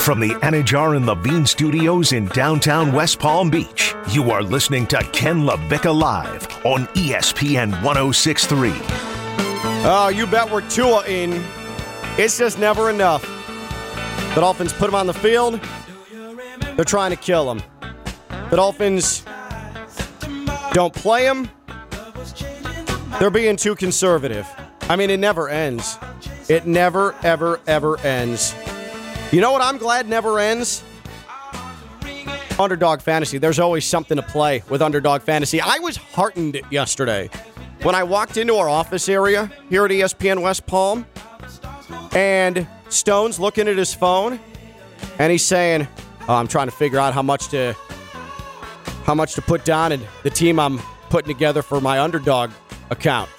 From the Anidjar and Levine Studios in downtown West Palm Beach, you are listening to Ken LaVicka Live on ESPN 1063. Oh, ah, you bet we're Tua in. It's just never enough. The Dolphins put him on the field. They're trying to kill him. The Dolphins don't play him. They're being too conservative. I mean, it never ends. It never, ever, ever ends. You know what I'm glad never ends? Underdog Fantasy. There's always something to play with Underdog Fantasy. I was heartened yesterday when I walked into our office area here at ESPN West Palm and Stone's looking at his phone and he's saying, oh, I'm trying to figure out how much to how much to put down and the team I'm putting together for my underdog account.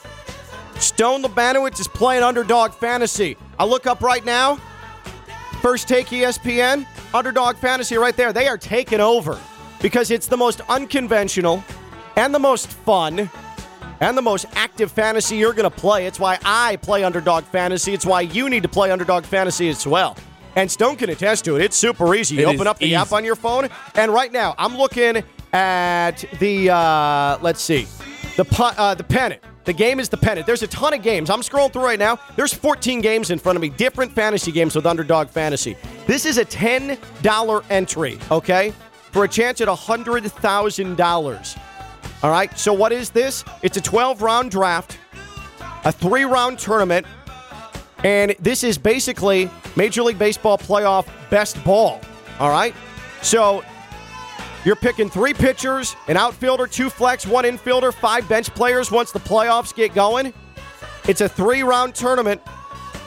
Stone Labanowitz is playing underdog fantasy. I look up right now. First take ESPN, underdog fantasy right there. They are taking over because it's the most unconventional and the most fun and the most active fantasy you're going to play. It's why I play underdog fantasy. It's why you need to play underdog fantasy as well. And Stone can attest to it. It's super easy. You It open up the app on your phone, and right now I'm looking at the uh, let's see, the uh, the pennant. The game is the. There's a ton of games. I'm scrolling through right now. There's 14 games in front of me, different fantasy games with Underdog Fantasy. This is a $10 entry, okay, for a chance at $100,000. All right. So what is this? It's a 12 round draft, a three round tournament, and this is basically Major League Baseball playoff best ball. All right. So you're picking three pitchers, an outfielder, two flex, one infielder, five bench players once the playoffs get going. It's a three round tournament,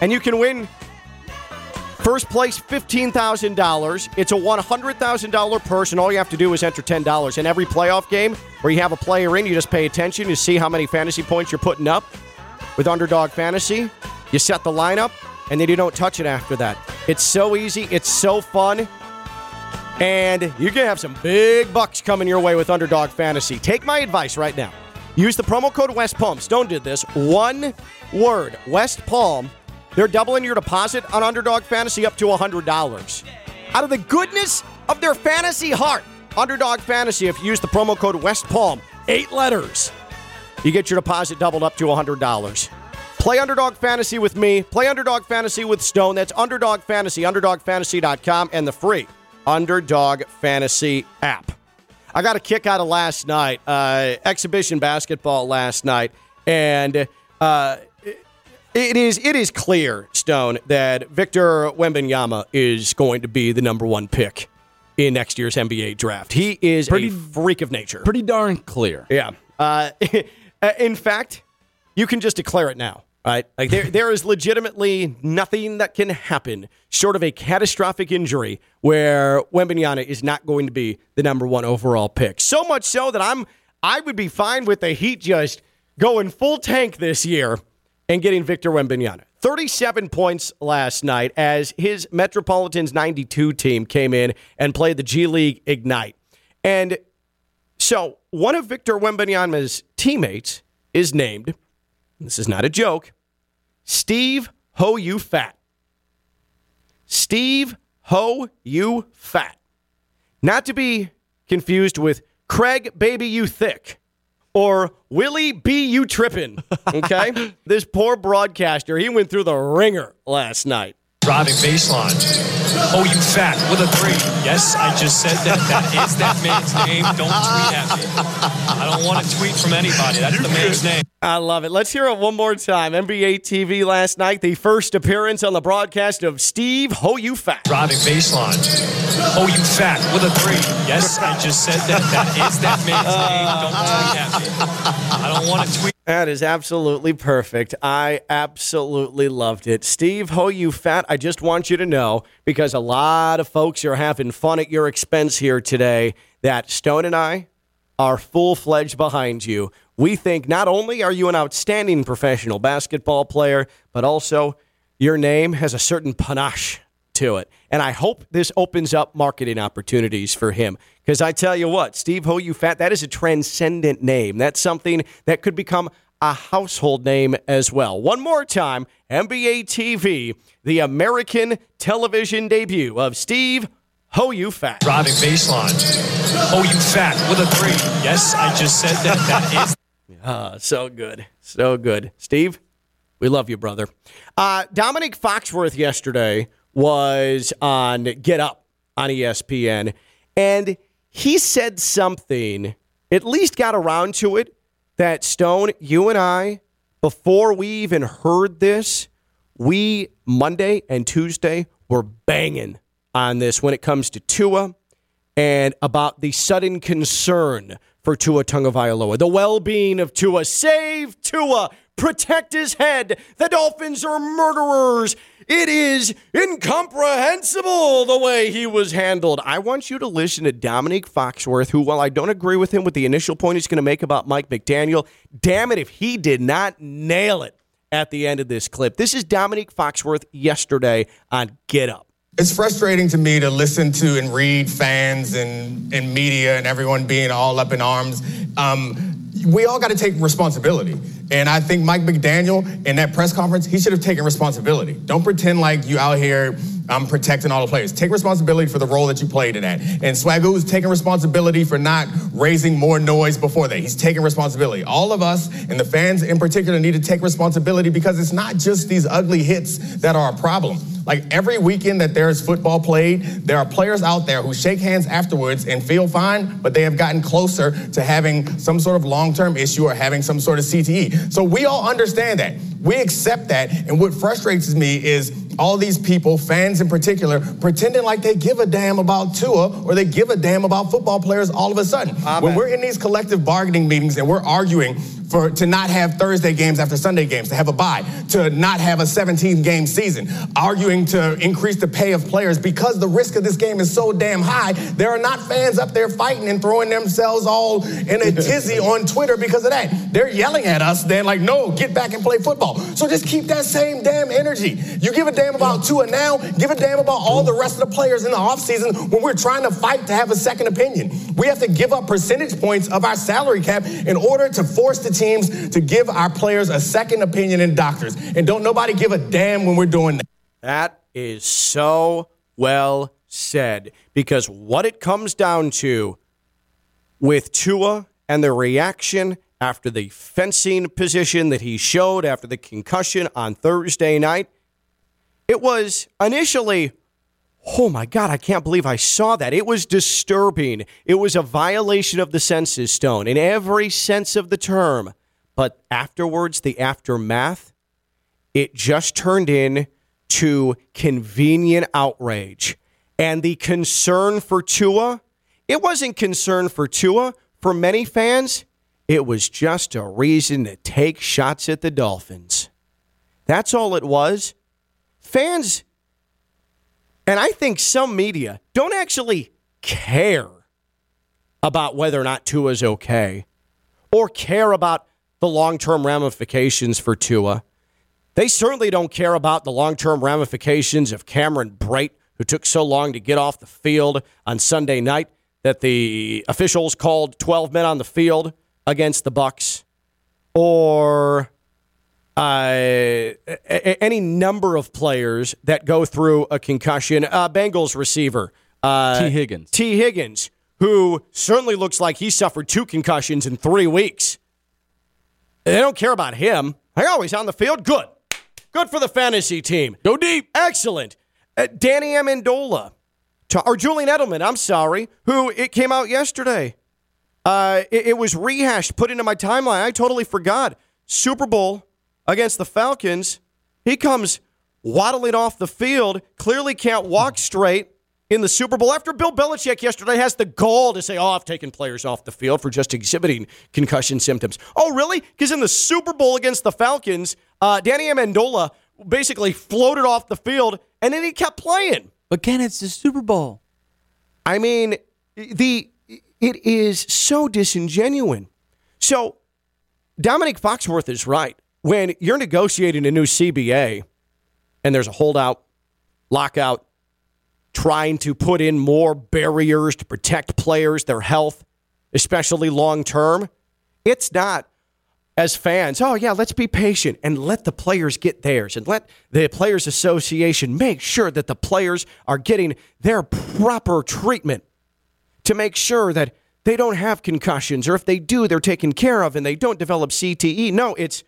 and you can win First place, $15,000. It's a $100,000 purse, and all you have to do is enter $10. In every playoff game where you have a player in, you just pay attention. You see how many fantasy points you're putting up with Underdog Fantasy. You set the lineup, and then you don't touch it after that. It's so easy. It's so fun. And you're going to have some big bucks coming your way with Underdog Fantasy. Take my advice right now. Use the promo code West Palm. Stone did this. One word, West Palm. They're doubling your deposit on Underdog Fantasy up to $100. Out of the goodness of their fantasy heart, Underdog Fantasy, if you use the promo code West Palm, eight letters, you get your deposit doubled up to $100. Play Underdog Fantasy with me. Play Underdog Fantasy with Stone. That's Underdog Fantasy, UnderdogFantasy.com, and the free Underdog Fantasy app. I got a kick out of last night, uh, exhibition basketball last night, and uh, it is it is clear, Stone, that Victor Wembanyama is going to be the number one pick in next year's NBA draft. He is Pretty- a freak of nature. Pretty darn clear. Yeah. Uh, in fact, you can just declare it now. Right? Like there, there is legitimately nothing that can happen short of a catastrophic injury where Wembanyama is not going to be the number one overall pick. So much so that I'm, I would be fine with the Heat just going full tank this year and getting Victor Wembanyama. 37 points last night as his Metropolitans 92 team came in and played the G League Ignite. And so one of Victor Wembanyama's teammates is named, this is not a joke, Steve Ho You Fat. Steve Ho You Fat. Not to be confused with Craig Baby You Thick or Willie B You Trippin'. Okay? this poor broadcaster, he went through the ringer last night. Driving baseline. Oh, you fat with a three. Yes, I just said that. That is that man's name. Don't tweet at me. I don't want to tweet from anybody. That's the man's name. I love it. Let's hear it one more time. NBA TV last night, the first appearance on the broadcast of Steve Ho You Fat. Driving baseline. Oh, you fat with a three. Yes, I just said that. That is that man's name. Don't tweet at me. I don't want to tweet. That is absolutely perfect. I absolutely loved it. Steve Ho You Fat, I just want you to know, because a lot of folks are having fun at your expense here today, that Stone and I are full fledged behind you. We think not only are you an outstanding professional basketball player, but also your name has a certain panache to it. And I hope this opens up marketing opportunities for him. Because I tell you what, Steve Ho You Fat, that is a transcendent name. That's something that could become a household name as well. One more time NBA TV, the American television debut of Steve Ho You Fat. Driving baseline. Oh, you fat with a three. Yes, I just said that. That is Ah, so good. So good. Steve, we love you, brother. Uh, Domonique Foxworth yesterday was on Get Up on ESPN, and he said something, at least got around to it, that Stone, you and I, before we even heard this, we Monday and Tuesday were banging on this when it comes to Tua and about the sudden concern for Tua Tagovailoa, the well-being of Tua. Save Tua, protect his head. The Dolphins are murderers. It is incomprehensible the way he was handled. I want you to listen to Domonique Foxworth, who, while I don't agree with him with the initial point he's going to make about Mike McDaniel, damn it if he did not nail it at the end of this clip. This is Domonique Foxworth yesterday on Get Up. It's frustrating to me to listen to and read fans and, and media and everyone being all up in arms. Um, we all got to take responsibility. And I think Mike McDaniel in that press conference, he should have taken responsibility. Don't pretend like you out here um, protecting all the players. Take responsibility for the role that you played in that. And Swagoo's taking responsibility for not raising more noise before that. He's taking responsibility. All of us and the fans in particular need to take responsibility because it's not just these ugly hits that are a problem. Like every weekend that there is football played, there are players out there who shake hands afterwards and feel fine, but they have gotten closer to having some sort of long term issue or having some sort of CTE. So we all understand that. We accept that. And what frustrates me is all these people, fans in particular, pretending like they give a damn about Tua or they give a damn about football players all of a sudden. When we're in these collective bargaining meetings and we're arguing for to not have Thursday games after Sunday games, to have a bye, to not have a 17 game season, arguing to increase the pay of players because the risk of this game is so damn high. There are not fans up there fighting and throwing themselves all in a tizzy on Twitter because of that. They're yelling at us, then like, no, get back and play football. So just keep that same damn energy. You give a damn about Tua now, give a damn about all the rest of the players in the offseason when we're trying to fight to have a second opinion. We have to give up percentage points of our salary cap in order to force the teams to give our players a second opinion in doctors. And don't nobody give a damn when we're doing that. That is so well said because what it comes down to with Tua and the reaction after the fencing position that he showed after the concussion on Thursday night, it was initially, oh my God, I can't believe I saw that. It was disturbing. It was a violation of the census stone in every sense of the term. But afterwards, the aftermath, it just turned in to convenient outrage. And the concern for Tua, it wasn't concern for Tua. For many fans, it was just a reason to take shots at the Dolphins. That's all it was. Fans, and I think some media, don't actually care about whether or not Tua's okay or care about the long term ramifications for Tua. They certainly don't care about the long term ramifications of Cameron Brate, who took so long to get off the field on Sunday night that the officials called 12 men on the field against the Bucks, or uh, any number of players that go through a concussion. Uh, Bengals receiver uh, Tee Higgins. Tee Higgins, who certainly looks like he suffered two concussions in three weeks. They don't care about him. Hey, oh, he's on the field. Good. Good for the fantasy team. Go deep. Excellent. Uh, Danny Amendola, to, or Julian Edelman, I'm sorry, who it came out yesterday. Uh, it, it was rehashed, put into my timeline. I totally forgot. Super Bowl against the Falcons. He comes waddling off the field, clearly can't walk straight in the Super Bowl after Bill Belichick yesterday has the gall to say, oh, I've taken players off the field for just exhibiting concussion symptoms. Oh, really? Because in the Super Bowl against the Falcons, uh, Danny Amendola basically floated off the field and then he kept playing. But Ken, it's the Super Bowl. I mean, the it is so disingenuous. So Domonique Foxworth is right. When you're negotiating a new CBA and there's a holdout, lockout, trying to put in more barriers to protect players, their health, especially long term, it's not, as fans, oh, yeah, let's be patient and let the players get theirs and let the Players Association make sure that the players are getting their proper treatment to make sure that they don't have concussions or if they do, they're taken care of and they don't develop CTE. No, it's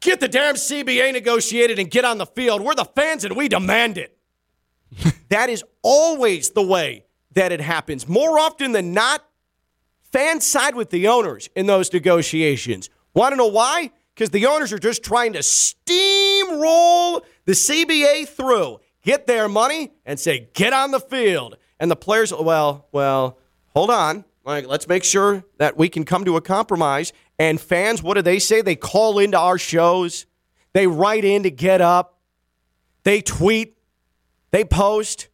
get the damn CBA negotiated and get on the field. We're the fans and we demand it. that is always the way that it happens. More often than not, fans side with the owners in those negotiations. Want to know why? Because the owners are just trying to steamroll the CBA through, get their money, and say, get on the field. And the players, well, well, hold on. Like, let's make sure that we can come to a compromise. And fans, what do they say? They call into our shows, they write in to get up, they tweet, they post.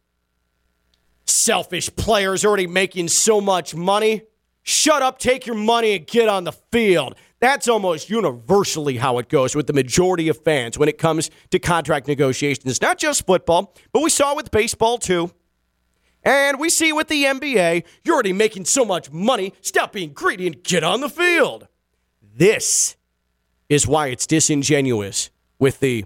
Selfish players already making so much money. Shut up, take your money, and get on the field. That's almost universally how it goes with the majority of fans when it comes to contract negotiations. It's not just football, but we saw with baseball too. And we see with the NBA, you're already making so much money. Stop being greedy and get on the field. This is why it's disingenuous with the,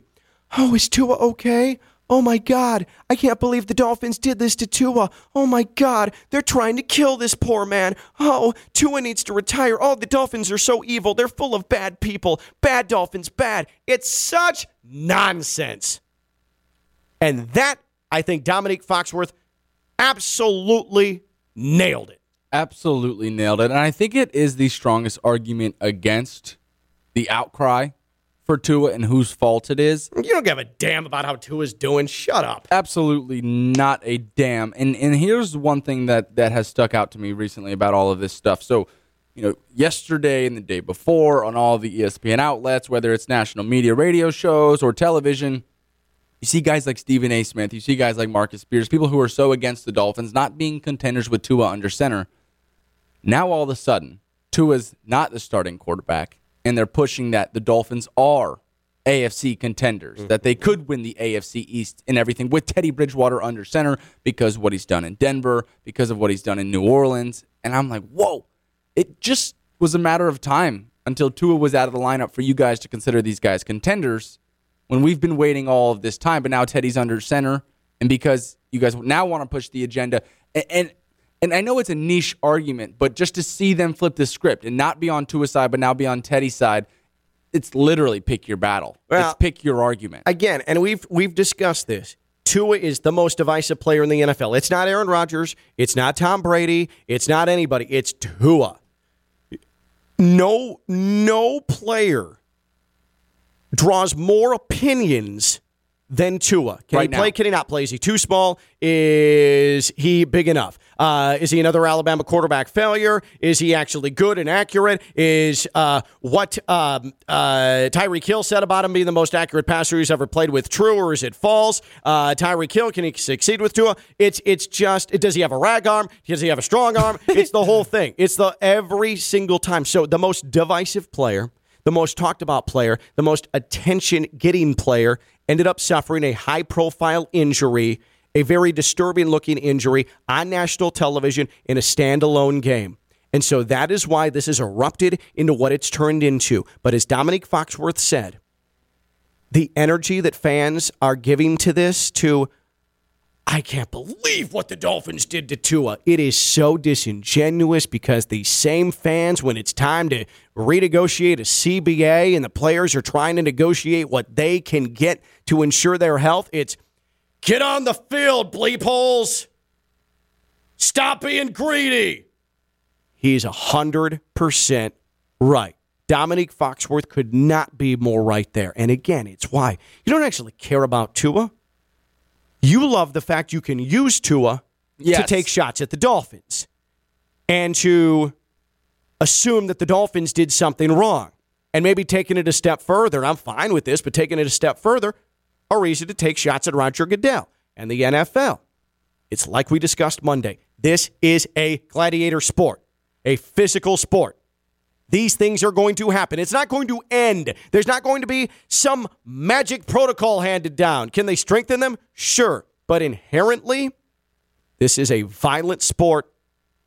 oh, is Tua okay? Oh my God, I can't believe the Dolphins did this to Tua. Oh my God, they're trying to kill this poor man. Oh, Tua needs to retire. Oh, the Dolphins are so evil. They're full of bad people. Bad Dolphins, bad. It's such nonsense. And that, I think Domonique Foxworth absolutely nailed it. Absolutely nailed it. And I think it is the strongest argument against the outcry for Tua and whose fault it is. You don't give a damn about how Tua's doing. Shut up. Absolutely not a damn. And and here's one thing that that has stuck out to me recently about all of this stuff. So, you know, yesterday and the day before on all the ESPN outlets, whether it's national media radio shows or television, you see guys like Stephen A. Smith, you see guys like Marcus Spears, people who are so against the Dolphins not being contenders with Tua under center. Now all of a sudden, Tua's not the starting quarterback and they're pushing that the Dolphins are AFC contenders, mm-hmm. that they could win the AFC East and everything with Teddy Bridgewater under center because of what he's done in Denver, because of what he's done in New Orleans. And I'm like, whoa, it just was a matter of time until Tua was out of the lineup for you guys to consider these guys contenders when we've been waiting all of this time, but now Teddy's under center. And because you guys now want to push the agenda, and, and and I know it's a niche argument, but just to see them flip the script and not be on Tua's side, but now be on Teddy's side, it's literally pick your battle. Well, it's pick your argument. Again, and we've we've discussed this. Tua is the most divisive player in the NFL. It's not Aaron Rodgers. It's not Tom Brady. It's not anybody. It's Tua. No, no player draws more opinions than Tua. Can right he play? Now. Can he not play? Is he too small? Is he big enough? Uh, is he another Alabama quarterback failure? Is he actually good and accurate? Is uh, what um, uh, Tyreek Hill said about him being the most accurate passer he's ever played with true, or is it false? Uh, Tyreek Hill, can he succeed with Tua? It's it's just does he have a rag arm? Does he have a strong arm? it's the whole thing. It's the every single time. So the most divisive player the most talked about player, the most attention getting player, ended up suffering a high profile injury, a very disturbing looking injury on national television in a standalone game. And so that is why this has erupted into what it's turned into. But as Domonique Foxworth said, the energy that fans are giving to this, to I can't believe what the Dolphins did to Tua. It is so disingenuous because these same fans, when it's time to renegotiate a CBA and the players are trying to negotiate what they can get to ensure their health, it's get on the field, bleep holes. Stop being greedy. He's 100% right. Domonique Foxworth could not be more right there. And again, it's why you don't actually care about Tua. You love the fact you can use Tua yes. to take shots at the Dolphins and to assume that the Dolphins did something wrong. And maybe taking it a step further, I'm fine with this, but taking it a step further, a reason to take shots at Roger Goodell and the NFL. It's like we discussed Monday. This is a gladiator sport, a physical sport. These things are going to happen. It's not going to end. There's not going to be some magic protocol handed down. Can they strengthen them? Sure. But inherently, this is a violent sport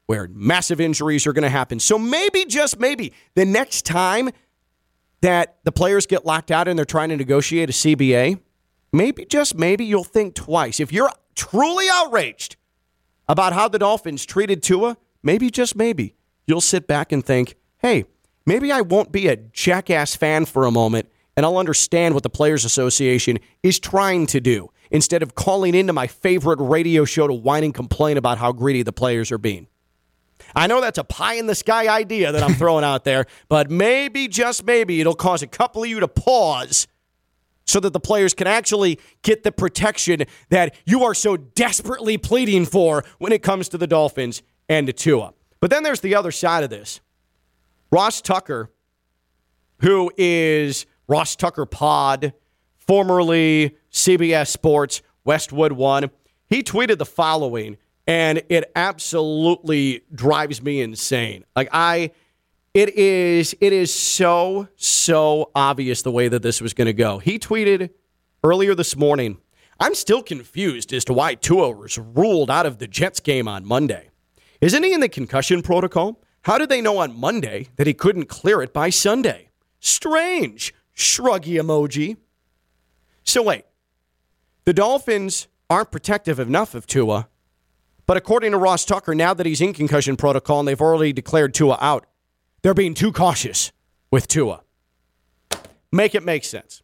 where massive injuries are going to happen. So maybe, just maybe, the next time that the players get locked out and they're trying to negotiate a CBA, maybe just maybe you'll think twice. If you're truly outraged about how the Dolphins treated Tua, maybe just maybe you'll sit back and think, hey, maybe I won't be a jackass fan for a moment and I'll understand what the Players Association is trying to do instead of calling into my favorite radio show to whine and complain about how greedy the players are being. I know that's a pie in the sky idea that I'm throwing out there, but maybe, just maybe, it'll cause a couple of you to pause so that the players can actually get the protection that you are so desperately pleading for when it comes to the Dolphins and to Tua. But then there's the other side of this. Ross Tucker, who is Ross Tucker Pod, formerly CBS Sports, Westwood One, he tweeted the following, and it absolutely drives me insane. Like I it is it is so so obvious the way that this was going to go. He tweeted earlier this morning, "I'm still confused as to why Tua was ruled out of the Jets game on Monday. Isn't he in the concussion protocol? How did they know on Monday that he couldn't clear it by Sunday? Strange." Shruggy emoji. So wait. The Dolphins aren't protective enough of Tua, but according to Ross Tucker, now that he's in concussion protocol and they've already declared Tua out, they're being too cautious with Tua. Make it make sense.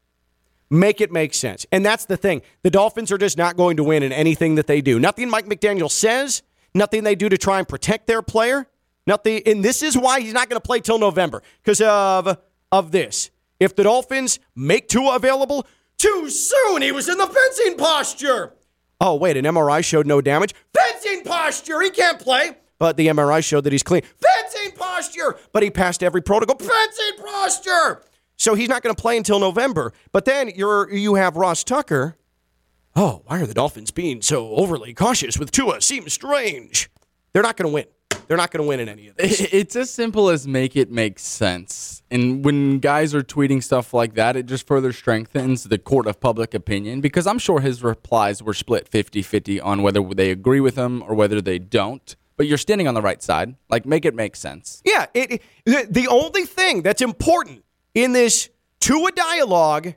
Make it make sense. And that's the thing. The Dolphins are just not going to win in anything that they do. Nothing Mike McDaniel says, nothing they do to try and protect their player. Nothing and this is why he's not going to play till November because of of this. If the Dolphins make Tua available too soon, he was in the fencing posture. Oh, wait, an MRI showed no damage. Fencing posture, he can't play. But the MRI showed that he's clean. Fencing posture, but he passed every protocol. Fencing posture. So he's not going to play until November. But then you're you have Ross Tucker. Oh, why are the Dolphins being so overly cautious with Tua? Seems strange. They're not going to win. They're not going to win in any of this. It's as simple as make it make sense. And when guys are tweeting stuff like that, it just further strengthens the court of public opinion because I'm sure his replies were split 50 50 on whether they agree with him or whether they don't. But you're standing on the right side. Like, make it make sense. Yeah. It, it, the, only thing that's important in this Tua dialogue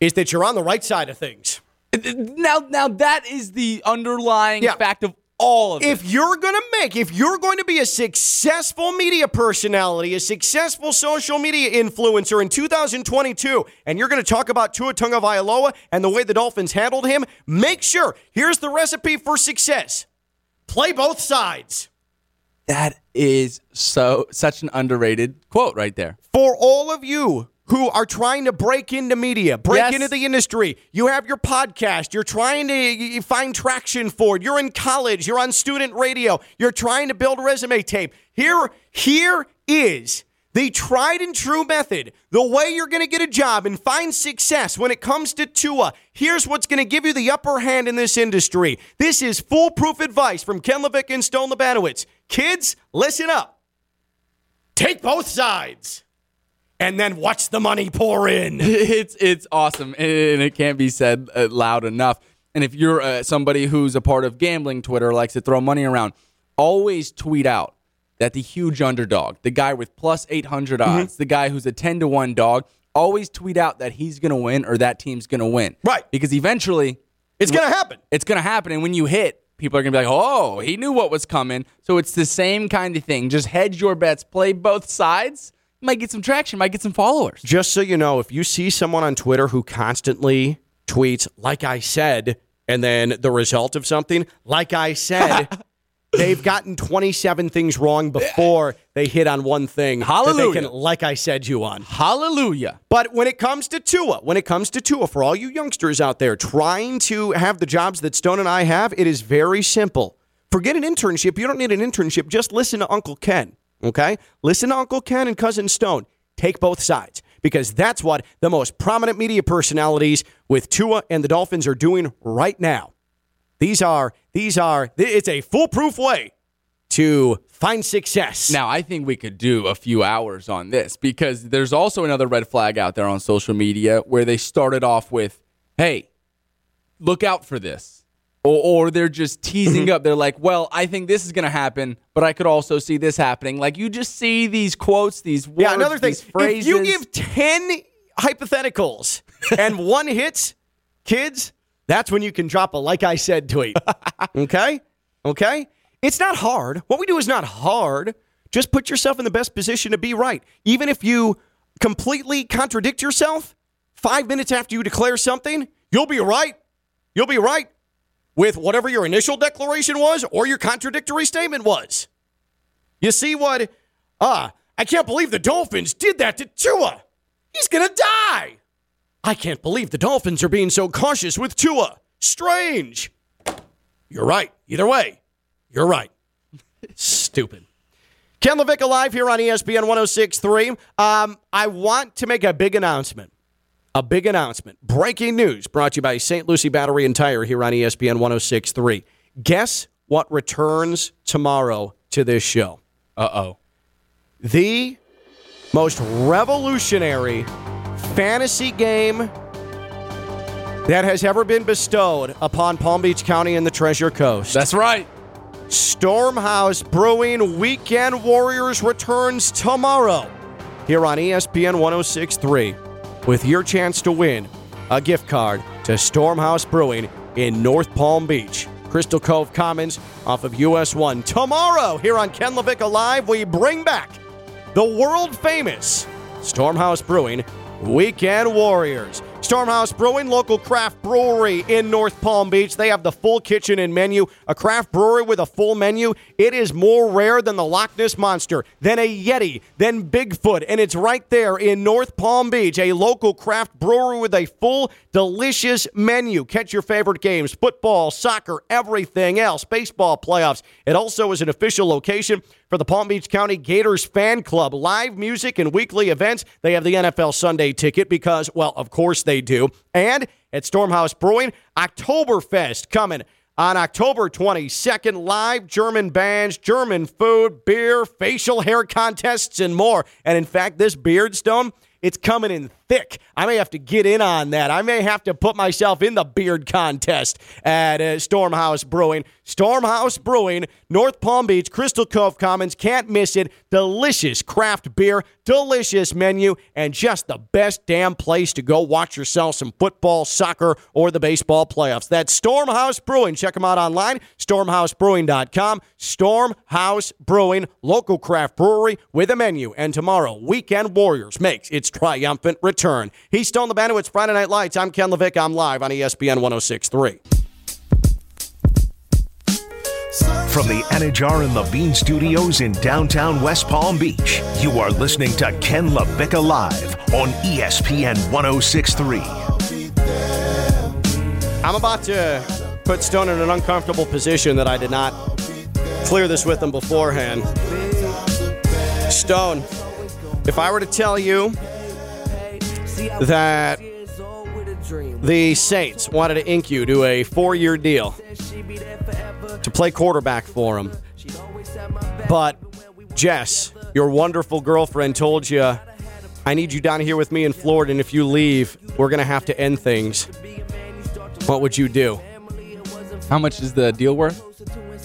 is that you're on the right side of things. Now, now that is the underlying Yeah. fact of all of it. If you're going to make, if you're going to be a successful media personality, a successful social media influencer in 2022, and you're going to talk about Tua Tagovailoa and the way the Dolphins handled him, make sure, here's the recipe for success. Play both sides. That is so such an underrated quote right there. For all of you who are trying to break into media, break Yes. into the industry, you have your podcast, you're trying to find traction for it. You're in college, you're on student radio, you're trying to build a resume tape. Here, here is the tried and true method, the way you're going to get a job and find success when it comes to Tua. Here's what's going to give you the upper hand in this industry. This is foolproof advice from Ken LaVicka and Stone Lebanowitz. Kids, listen up. Take both sides and then watch the money pour in. it's it's awesome and it can't be said uh, loud enough. And if you're uh, somebody who's a part of gambling Twitter likes to throw money around, always tweet out that the huge underdog, the guy with plus 800 Mm-hmm. odds, the guy who's a 10 to 1 dog, always tweet out that he's going to win or that team's going to win. Right. Because eventually It's going to happen. it's going to happen. And when you hit, people are going to be like, oh, he knew what was coming. So it's the same kind of thing. Just hedge your bets, play both sides. Might get some traction, might get some followers. Just so you know, if you see someone on Twitter who constantly tweets, like I said, and then the result of something, like I said, they've gotten 27 things wrong before they hit on one thing. Hallelujah. can, like I said, you on. Hallelujah. But when it comes to Tua, when it comes to Tua, for all you youngsters out there trying to have the jobs that Stone and I have, it is very simple. Forget an internship. You don't need an internship. Just listen to Uncle Ken. Okay? Listen to Uncle Ken and Cousin Stone. Take both sides because that's what the most prominent media personalities with Tua and the Dolphins are doing right now. These are these are it's a foolproof way to find success. Now, I think we could do a few hours on this because there's also another red flag out there on social media where they started off with, hey, look out for this. Or, or they're just teasing mm-hmm. up. They're like, well, I think this is going to happen, but I could also see this happening. Like you just see these quotes, these words, Yeah, another thing. these phrases. If you give 10 hypotheticals and one hits, kids, that's when you can drop a like I said tweet. okay? Okay? It's not hard. What we do is not hard. Just put yourself in the best position to be right. Even if you completely contradict yourself, five minutes after you declare something, you'll be right. You'll be right with whatever your initial declaration was or your contradictory statement was. You see what? Ah, I can't believe the Dolphins did that to Tua. He's going to die. I can't believe the Dolphins are being so cautious with Tua. Strange. You're right. Either way, you're right. Stupid. Ken LaVicka live here on ESPN 1063. Um, I want to make a big announcement. A big announcement. Breaking news brought to you by St. Lucie Battery and Tire here on ESPN 1063. Guess what returns tomorrow to this show? Uh oh. the most revolutionary fantasy game that has ever been bestowed upon Palm Beach County and the Treasure Coast. That's right. Stormhouse Brewing Weekend Warriors returns tomorrow here on ESPN 1063 with your chance to win a gift card to Stormhouse Brewing in North Palm Beach. Crystal Cove Commons off of US 1. Tomorrow here on Ken LaVicka Live, we bring back the world famous Stormhouse Brewing Weekend Warriors. Stormhouse Brewing, local craft brewery in North Palm Beach. They have the full kitchen and menu. A craft brewery with a full menu. It is more rare than the Loch Ness Monster, than a Yeti, than Bigfoot. And it's right there in North Palm Beach, a local craft brewery with a full, delicious menu. Catch your favorite games football, soccer, everything else, baseball playoffs. It also is an official location for the Palm Beach County Gators fan club. Live music and weekly events. They have the NFL Sunday ticket because, well, of course they do. And at Stormhouse Brewing, Oktoberfest coming on October 22nd. Live German bands, German food, beer, facial hair contests, and more. And in fact, this beard stone. It's coming in I may have to get in on that. I may have to put myself in the beard contest at uh, Stormhouse Brewing. Stormhouse Brewing, North Palm Beach, Crystal Cove Commons. Can't miss it. Delicious craft beer, delicious menu, and just the best damn place to go watch yourself some football, soccer, or the baseball playoffs. That's Stormhouse Brewing. Check them out online, stormhousebrewing.com. Stormhouse Brewing, local craft brewery with a menu. And tomorrow, Weekend Warriors makes its triumphant return. He's Stone the Bandit. It's Friday Night Lights. I'm Ken LaVicka. I'm live on ESPN 1063. From the Anidjar and Levine Studios in downtown West Palm Beach, you are listening to Ken LaVicka Live on ESPN 1063. I'm about to put Stone in an uncomfortable position that I did not clear this with him beforehand. Stone, if I were to tell you that the Saints wanted to ink you to a four year deal to play quarterback for them, but Jess, your wonderful girlfriend, told you, I need you down here with me in Florida, and if you leave, we're going to have to end things. What would you do? How much is the deal worth?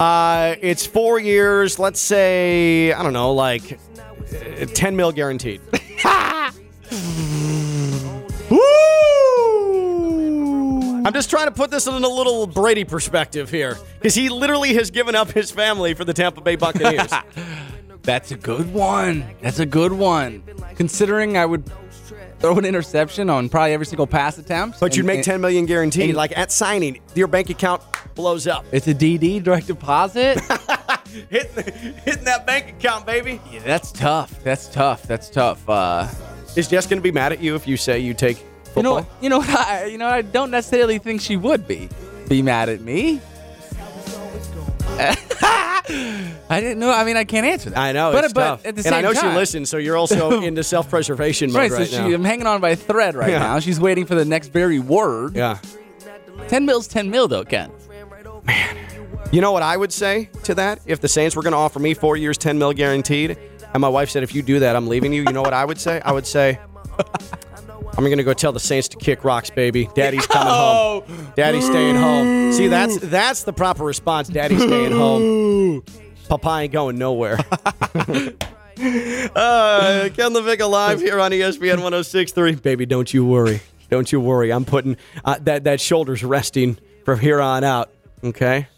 Uh, it's four years. Let's say I don't know, like uh, ten mil guaranteed. I'm just trying to put this in a little Brady perspective here, because he literally has given up his family for the Tampa Bay Buccaneers. That's a good one. That's a good one. Considering I would throw an interception on probably every single pass attempt. but you'd make and- ten million guaranteed. and- Like at signing, your bank account blows up. It's a DD, direct deposit. hitting, hitting that bank account, baby. yeah, that's tough. That's tough. That's tough. Uh, Is Jess going to be mad at you if you say you take you know, you know, what I, you know, I don't necessarily think she would be be mad at me. I didn't know. I mean, I can't answer that. I know, but it's but tough. at the and same I know time, she listens, so you're also into self-preservation mode Right, right, so she, now. I'm hanging on by a thread right Yeah. now. She's waiting for the next very word. yeah. Ten mil's ten mil though, Ken. Man, you know what I would say to that? If the Saints were going to offer me four years, 10 mil guaranteed, and my wife said, if you do that, I'm leaving you, you know what I would say? I would say, I'm gonna go tell the Saints to kick rocks, baby. Daddy's coming home. Daddy's staying home. See, that's that's the proper response. Daddy's staying home. Papa ain't going nowhere. uh, Ken LaVicka live here on ESPN 106.3. Baby, don't you worry. Don't you worry. I'm putting uh, that that shoulder's resting from here on out. Okay,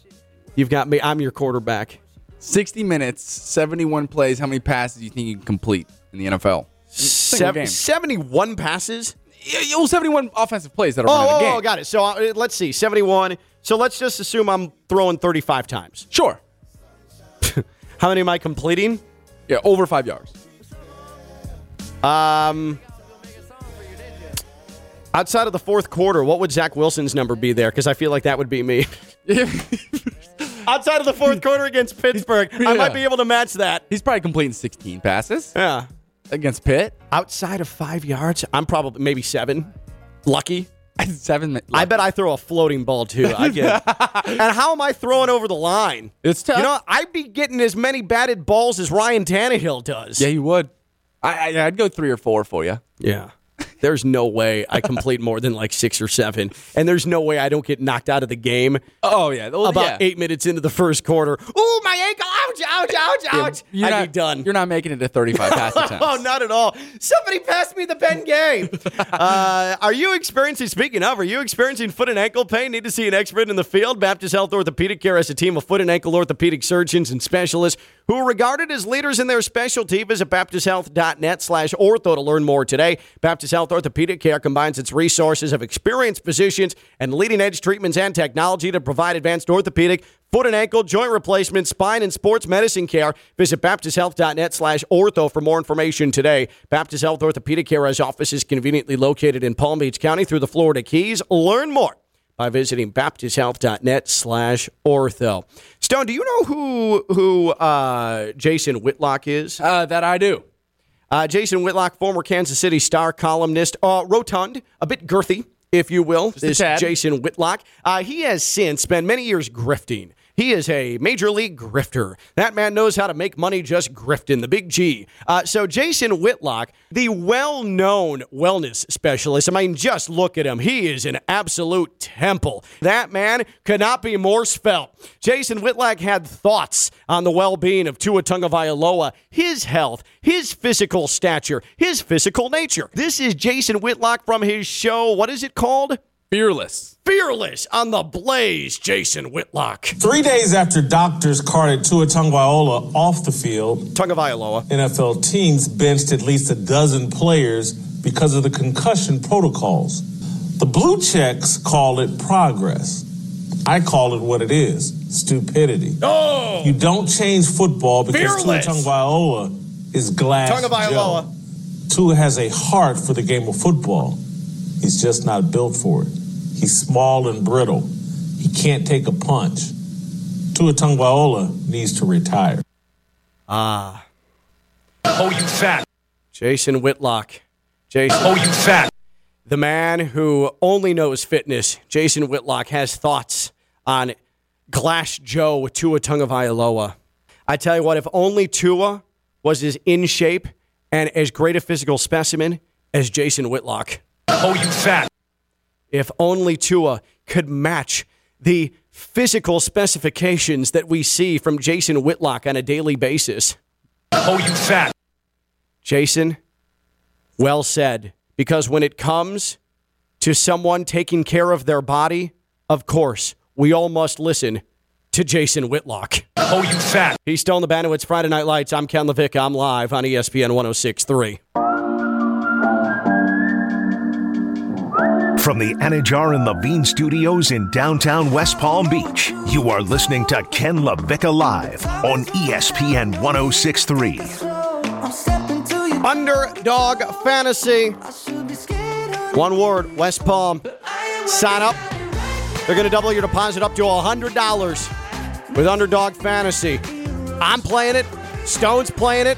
you've got me. I'm your quarterback. 60 minutes, 71 plays. How many passes do you think you can complete in the NFL? Single 71 passes. Yeah, yeah, well, 71 offensive plays that are Oh, a oh, game. oh, got it. So uh, let's see, 71. So let's just assume I'm throwing 35 times. Sure. How many am I completing? Yeah, over five yards. Um, outside of the fourth quarter, what would Zach Wilson's number be there? Because I feel like that would be me. outside of the fourth quarter against Pittsburgh, I might be able to match that. He's probably completing 16 passes Yeah. Against Pitt. Outside of five yards, I'm probably maybe seven. Lucky. Seven. mi- I bet I throw a floating ball too. I get. and how am I throwing over the line? It's tough. You know, I'd be getting as many batted balls as Ryan Tannehill does. Yeah, you would. I, I, I'd go three or four for you. Yeah. There's no way I complete more than like six or seven. And there's no way I don't get knocked out of the game Oh, yeah. Well, about yeah. eight minutes into the first quarter. Ooh, my ankle. Ouch, ouch, ouch, ouch. You're I'd not, be done. You're not making it to 35 pass attempts. Oh, not at all. Somebody pass me the Bengay. uh, are you experiencing, speaking of, are you experiencing foot and ankle pain? Need to see an expert in the field? Baptist Health Orthopedic Care has a team of foot and ankle orthopedic surgeons and specialists who are regarded as leaders in their specialty. Visit baptisthealth.net slash ortho to learn more today. Baptist Health Orthopedic Care combines its resources of experienced physicians and leading edge treatments and technology to provide advanced orthopedic, foot and ankle, joint replacement, spine, and sports medicine care. Visit baptisthealth.net slash ortho for more information today. Baptist Health Orthopedic Care has offices conveniently located in Palm Beach County through the Florida Keys. Learn more by visiting baptisthealth.net slash ortho. Stone, do you know who who uh, Jason Whitlock is? Uh, that I do. Uh, Jason Whitlock, former Kansas City Star columnist, uh, rotund, a bit girthy, if you will. This tad. Jason Whitlock. Uh, he has since spent many years grifting. He is a major league grifter. That man knows how to make money just grifting, the big G. Uh, so, Jason Whitlock, the well known wellness specialist, I mean, just look at him. He is an absolute temple. That man could not be more spelt. Jason Whitlock had thoughts on the well being of Tua Tagovailoa, his health, his physical stature, his physical nature. This is Jason Whitlock from his show. What is it called? Fearless. Fearless on the Blaze, Jason Whitlock. Three days after doctors carted Tua Tagovailoa off the field, Tagovailoa. NFL teams benched at least a dozen players because of the concussion protocols. The Blue Checks call it progress. I call it what it is stupidity. Oh! You don't change football because Tua Fearless. Tagovailoa is glass. Tagovailoa. Joe. Tua has a heart for the game of football. He's just not built for it. He's small and brittle. He can't take a punch. Tua Tagovailoa needs to retire. Ah, Oh, you fat. Jason Whitlock. Jason. Oh, you fat. the man who only knows fitness, Jason Whitlock, has thoughts on Glass Joe Tua Tagovailoa. I tell you what, if only Tua was as in shape and as great a physical specimen as Jason Whitlock. Oh, you fat. If only Tua could match the physical specifications that we see from Jason Whitlock on a daily basis. Oh, you fat. Jason, well said. Because when it comes to someone taking care of their body, of course, we all must listen to Jason Whitlock. Oh, you fat. He's still in the band. It's Friday Night Lights. I'm Ken LaVicka. I'm live on ESPN 1063. From the Anidjar and Levine studios in downtown West Palm Beach, you are listening to Ken LaVicka Live on ESPN 1063. Underdog Fantasy. One word, West Palm. Sign up. They're going to double your deposit up to $100 with Underdog Fantasy. I'm playing it. Stone's playing it.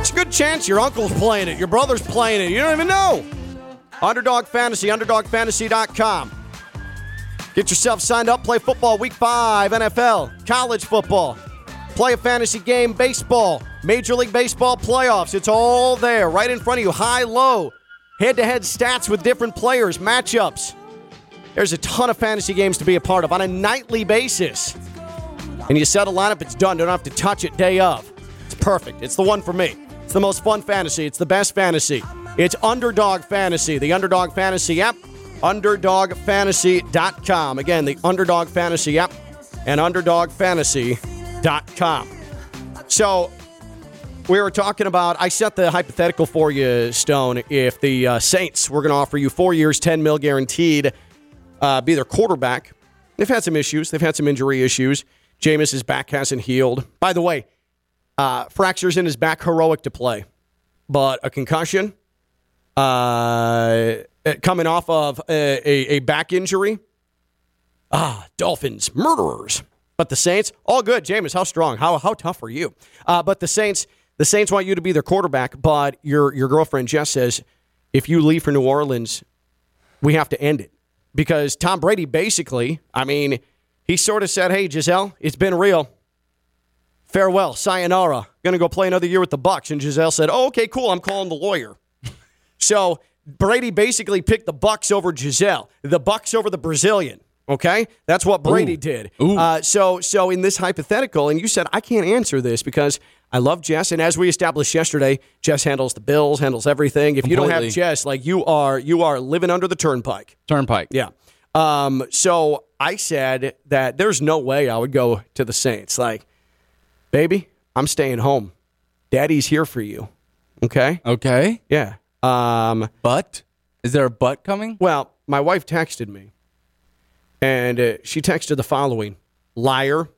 It's a good chance your uncle's playing it. Your brother's playing it. You don't even know. Underdog Fantasy, underdogfantasy.com. Get yourself signed up. Play football week five, NFL, college football. Play a fantasy game, baseball, Major League Baseball playoffs. It's all there right in front of you. High, low, head to head stats with different players, matchups. There's a ton of fantasy games to be a part of on a nightly basis. And you set a lineup, it's done. Don't have to touch it day of. It's perfect. It's the one for me. It's the most fun fantasy. It's the best fantasy. It's Underdog Fantasy, the Underdog Fantasy app, underdogfantasy.com. Again, the Underdog Fantasy app and underdogfantasy.com. So, we were talking about, I set the hypothetical for you, Stone, if the uh, Saints were going to offer you four years, 10 mil guaranteed, uh, be their quarterback. They've had some issues. They've had some injury issues. Jameis's back hasn't healed. By the way, uh, fractures in his back, heroic to play. But a concussion, uh, coming off of a, a, a back injury. Ah, Dolphins, murderers. But the Saints, all good. Jameis, how strong? How, how tough are you? Uh, but the Saints, the Saints want you to be their quarterback, but your, your girlfriend Jess says if you leave for New Orleans, we have to end it. Because Tom Brady basically, I mean, he sort of said, hey, Gisele, it's been real. Farewell, sayonara. Gonna go play another year with the Bucks. And Gisele said, oh, okay, cool. I'm calling the lawyer. So Brady basically picked the Bucks over Gisele, the Bucks over the Brazilian. Okay, that's what Brady Ooh. did. Ooh. Uh, so, so in this hypothetical, and you said I can't answer this because I love Jess, and as we established yesterday, Jess handles the bills, handles everything. If you don't have Jess, like you are, you are living under the turnpike. Turnpike. Yeah. Um, so I said that there's no way I would go to the Saints. Like, baby, I'm staying home. Daddy's here for you. Okay. Okay. Yeah. Um, But is there a but coming? well, my wife texted me, and uh, she texted the following Liar,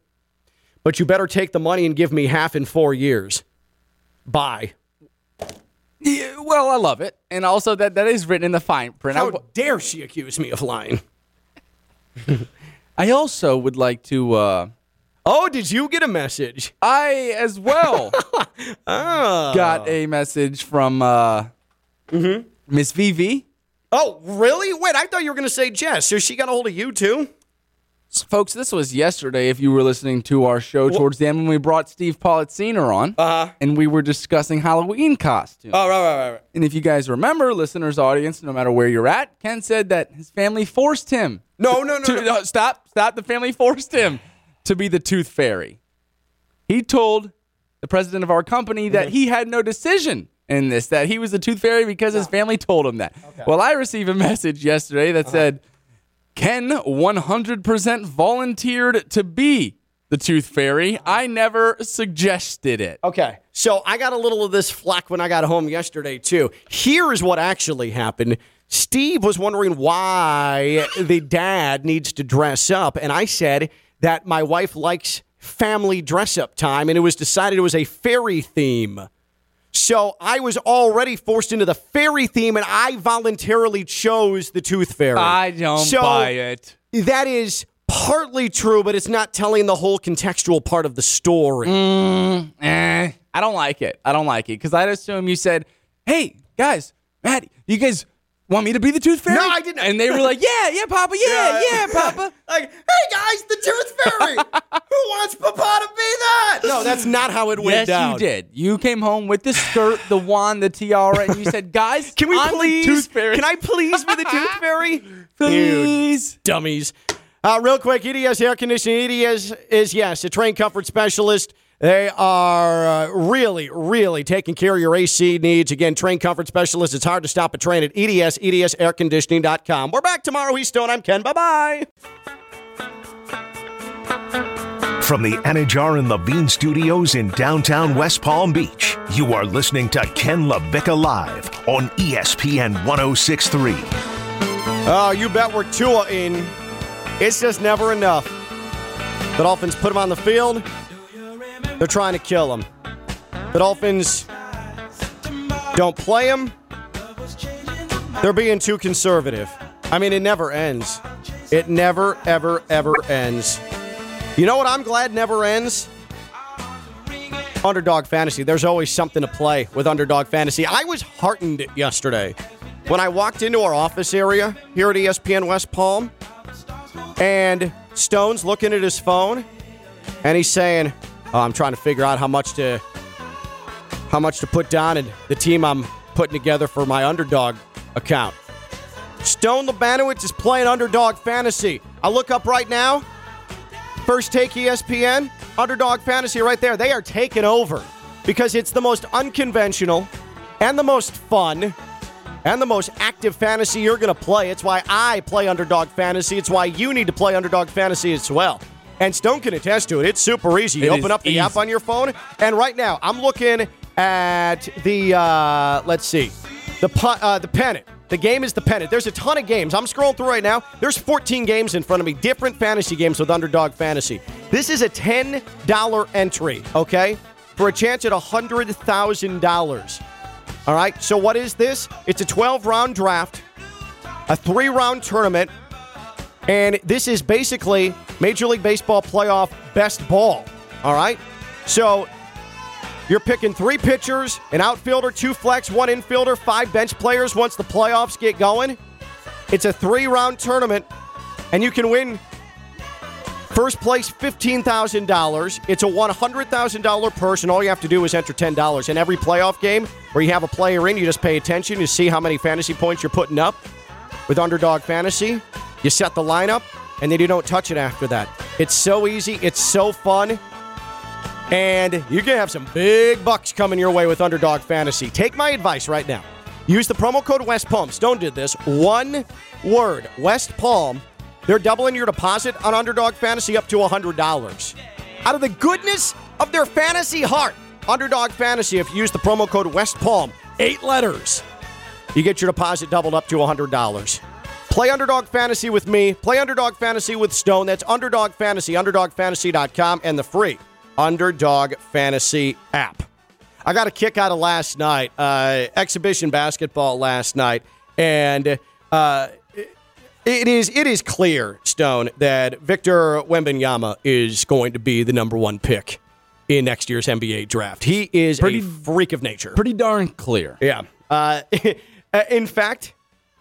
but you better take the money and give me half in four years. Bye. Yeah, well, I love it, and also that that is written in the fine print. I How w- dare she accuse me of lying? I also would like to. Uh, Oh, did you get a message? I as well Ah. got a message from uh, Mm-hmm. Miss VV. Oh, really? Wait, I thought you were going to say Jess. So she got a hold of you too? Folks, this was yesterday. If you were listening to our show towards the end when we brought Steve Politziner on, Uh-huh. and we were discussing Halloween costumes. Oh, right, right, right, right. And if you guys remember, listeners, audience, no matter where you're at, Ken said that his family forced him. No, no, no, to, no. no, Stop, stop. The family forced him to be the tooth fairy. He told the president of our company that he had no decision in this, that he was the tooth fairy because his family told him that. Well, I received a message yesterday that uh-huh. said, Ken 100% volunteered to be the tooth fairy. I never suggested it. Okay. So I got a little of this flack when I got home yesterday, too. Here's what actually happened. Steve was wondering why the dad needs to dress up. And I said that my wife likes family dress up time, and it was decided it was a fairy theme. So I was already forced into the fairy theme, and I voluntarily chose the tooth fairy. I don't So buy it. That is partly true, but it's not telling the whole contextual part of the story. Eh, I don't like it. I don't like it because I'd assume you said, "Hey guys, Matt, you guys want me to be the tooth fairy?" No, I didn't. And they were like, "Yeah, yeah, Papa, yeah, yeah, Papa." Like, hey guys, the tooth fairy. Who wants Papa to be that? No, that's not how it went yes, down. you did. You came home with the skirt, the wand, the tiara, and you said, "Guys, Can we I'm the please? tooth fairy? Can I please be the tooth fairy? please?" You dummies. Uh, real quick, EDS Air Conditioning. EDS is, yes, a train comfort specialist. They are uh, really, really taking care of your AC needs. Again, train comfort specialist. It's hard to stop a train at EDS, EDSairconditioning.com. We're back tomorrow. He's Stone. I'm Ken. Bye bye. From the Anidjar and Levine Studios in downtown West Palm Beach, you are listening to Ken LaVicka Live on ESPN 1063. Oh, you bet we're Tua in. It's just never enough. The Dolphins put him on the field. They're trying to kill him. The Dolphins don't play him. They're being too conservative. I mean, it never ends. It never, ever, ever ends. You know what I'm glad never ends? Underdog Fantasy. There's always something to play with Underdog Fantasy. I was heartened yesterday when I walked into our office area here at ESPN West Palm, and Stone's looking at his phone, and he's saying, oh, "I'm trying to figure out how much to how much to put down and the team I'm putting together for my underdog account. Stone Labanowitz is playing underdog fantasy. I look up right now. First take ESPN, underdog fantasy right there. They are taking over because it's the most unconventional and the most fun and the most active fantasy you're going to play. It's why I play underdog fantasy. It's why you need to play underdog fantasy as well. And Stone can attest to it. It's super easy. You It open up the app on your phone, and right now I'm looking at the uh, let's see, the uh, the pennant. The game is the pennant. There's a ton of games. I'm scrolling through right now. There's 14 games in front of me, different fantasy games with Underdog Fantasy. This is a $10 entry, okay, for a chance at $100,000. All right. So what is this? It's a 12 round draft, a three round tournament, and this is basically Major League Baseball playoff best ball. All right. So you're picking three pitchers, an outfielder, two flex, one infielder, five bench players once the playoffs get going. It's a three round tournament, and you can win First place, $15,000. It's a $100,000 purse, and all you have to do is enter $10. In every playoff game where you have a player in, you just pay attention. You see how many fantasy points you're putting up with Underdog Fantasy. You set the lineup, and then you don't touch it after that. It's so easy. It's so fun. And you're going to have some big bucks coming your way with Underdog Fantasy. Take my advice right now. Use the promo code West Palm. Stone did this. One word, West Palm. They're doubling your deposit on Underdog Fantasy up to $100. Out of the goodness of their fantasy heart, Underdog Fantasy, if you use the promo code West Palm, eight letters, you get your deposit doubled up to $100. Play Underdog Fantasy with me. Play Underdog Fantasy with Stone. That's Underdog Fantasy, UnderdogFantasy.com, and the free Underdog Fantasy app. I got a kick out of last night, uh, exhibition basketball last night, and uh, it is it is clear, Stone, that Victor Wembanyama is going to be the number one pick in next year's NBA draft. He is Pretty- a freak of nature. Pretty darn clear. Yeah. Uh, in fact,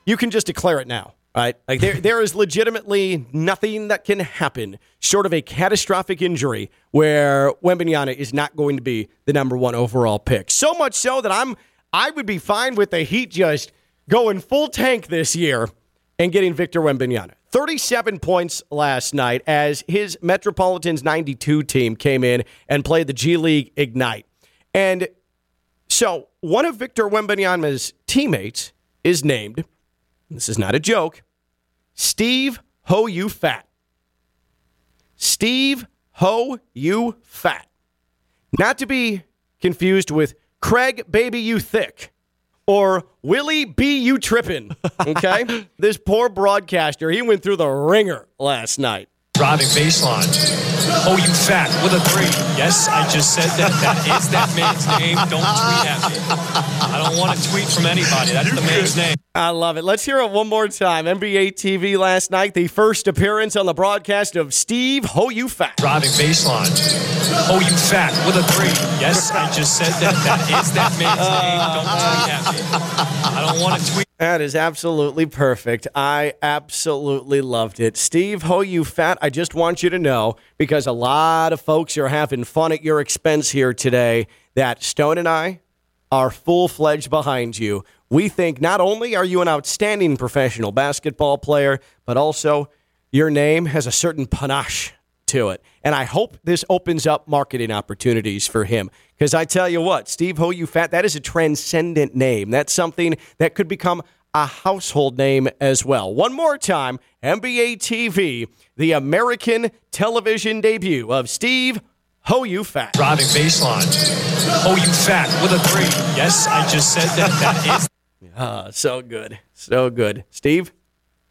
you can just declare it now, right? Like there, there is legitimately nothing that can happen short of a catastrophic injury where Wembanyama is not going to be the number one overall pick. So much so that I'm, I would be fine with the Heat just going full tank this year and getting Victor Wembanyama. 37 points last night as his Metropolitans 92 team came in and played the G League Ignite. And so, one of Victor Wembanyama's teammates is named, this is not a joke, Steve Ho You Fat. Steve Ho You Fat. Not to be confused with Craig Baby You Thick or Willie B You Trippin'. Okay? this poor broadcaster, he went through the ringer last night. Driving baseline. Oh, you fat with a three. Yes, I just said that. That is that man's name. Don't tweet at me. I don't want to tweet from anybody. That's the man's name. I love it. Let's hear it one more time. NBA TV last night, the first appearance on the broadcast of Steve Ho You Fat. Driving baseline. Oh, you fat with a three. Yes, I just said that. That is that man's name. Don't tweet at me. I don't want to tweet. That is absolutely perfect. I absolutely loved it. Steve Ho You Fat, I just want you to know, because a lot of folks are having fun at your expense here today, that Stone and I are full fledged behind you. We think not only are you an outstanding professional basketball player, but also your name has a certain panache to it. And I hope this opens up marketing opportunities for him. Because I tell you what, Steve Ho You Fat, that is a transcendent name. That's something that could become a household name as well. One more time NBA TV, the American television debut of Steve Ho You Fat. Driving baseline. Oh, you fat with a three. Yes, I just said that. That is Ah, so good. So good. Steve,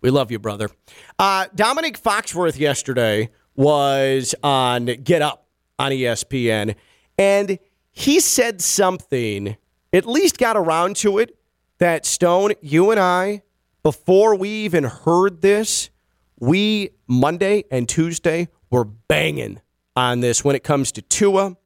we love you, brother. Uh, Domonique Foxworth yesterday was on Get Up on ESPN, and he said something, at least got around to it, that Stone, you and I, before we even heard this, we Monday and Tuesday were banging on this when it comes to Tua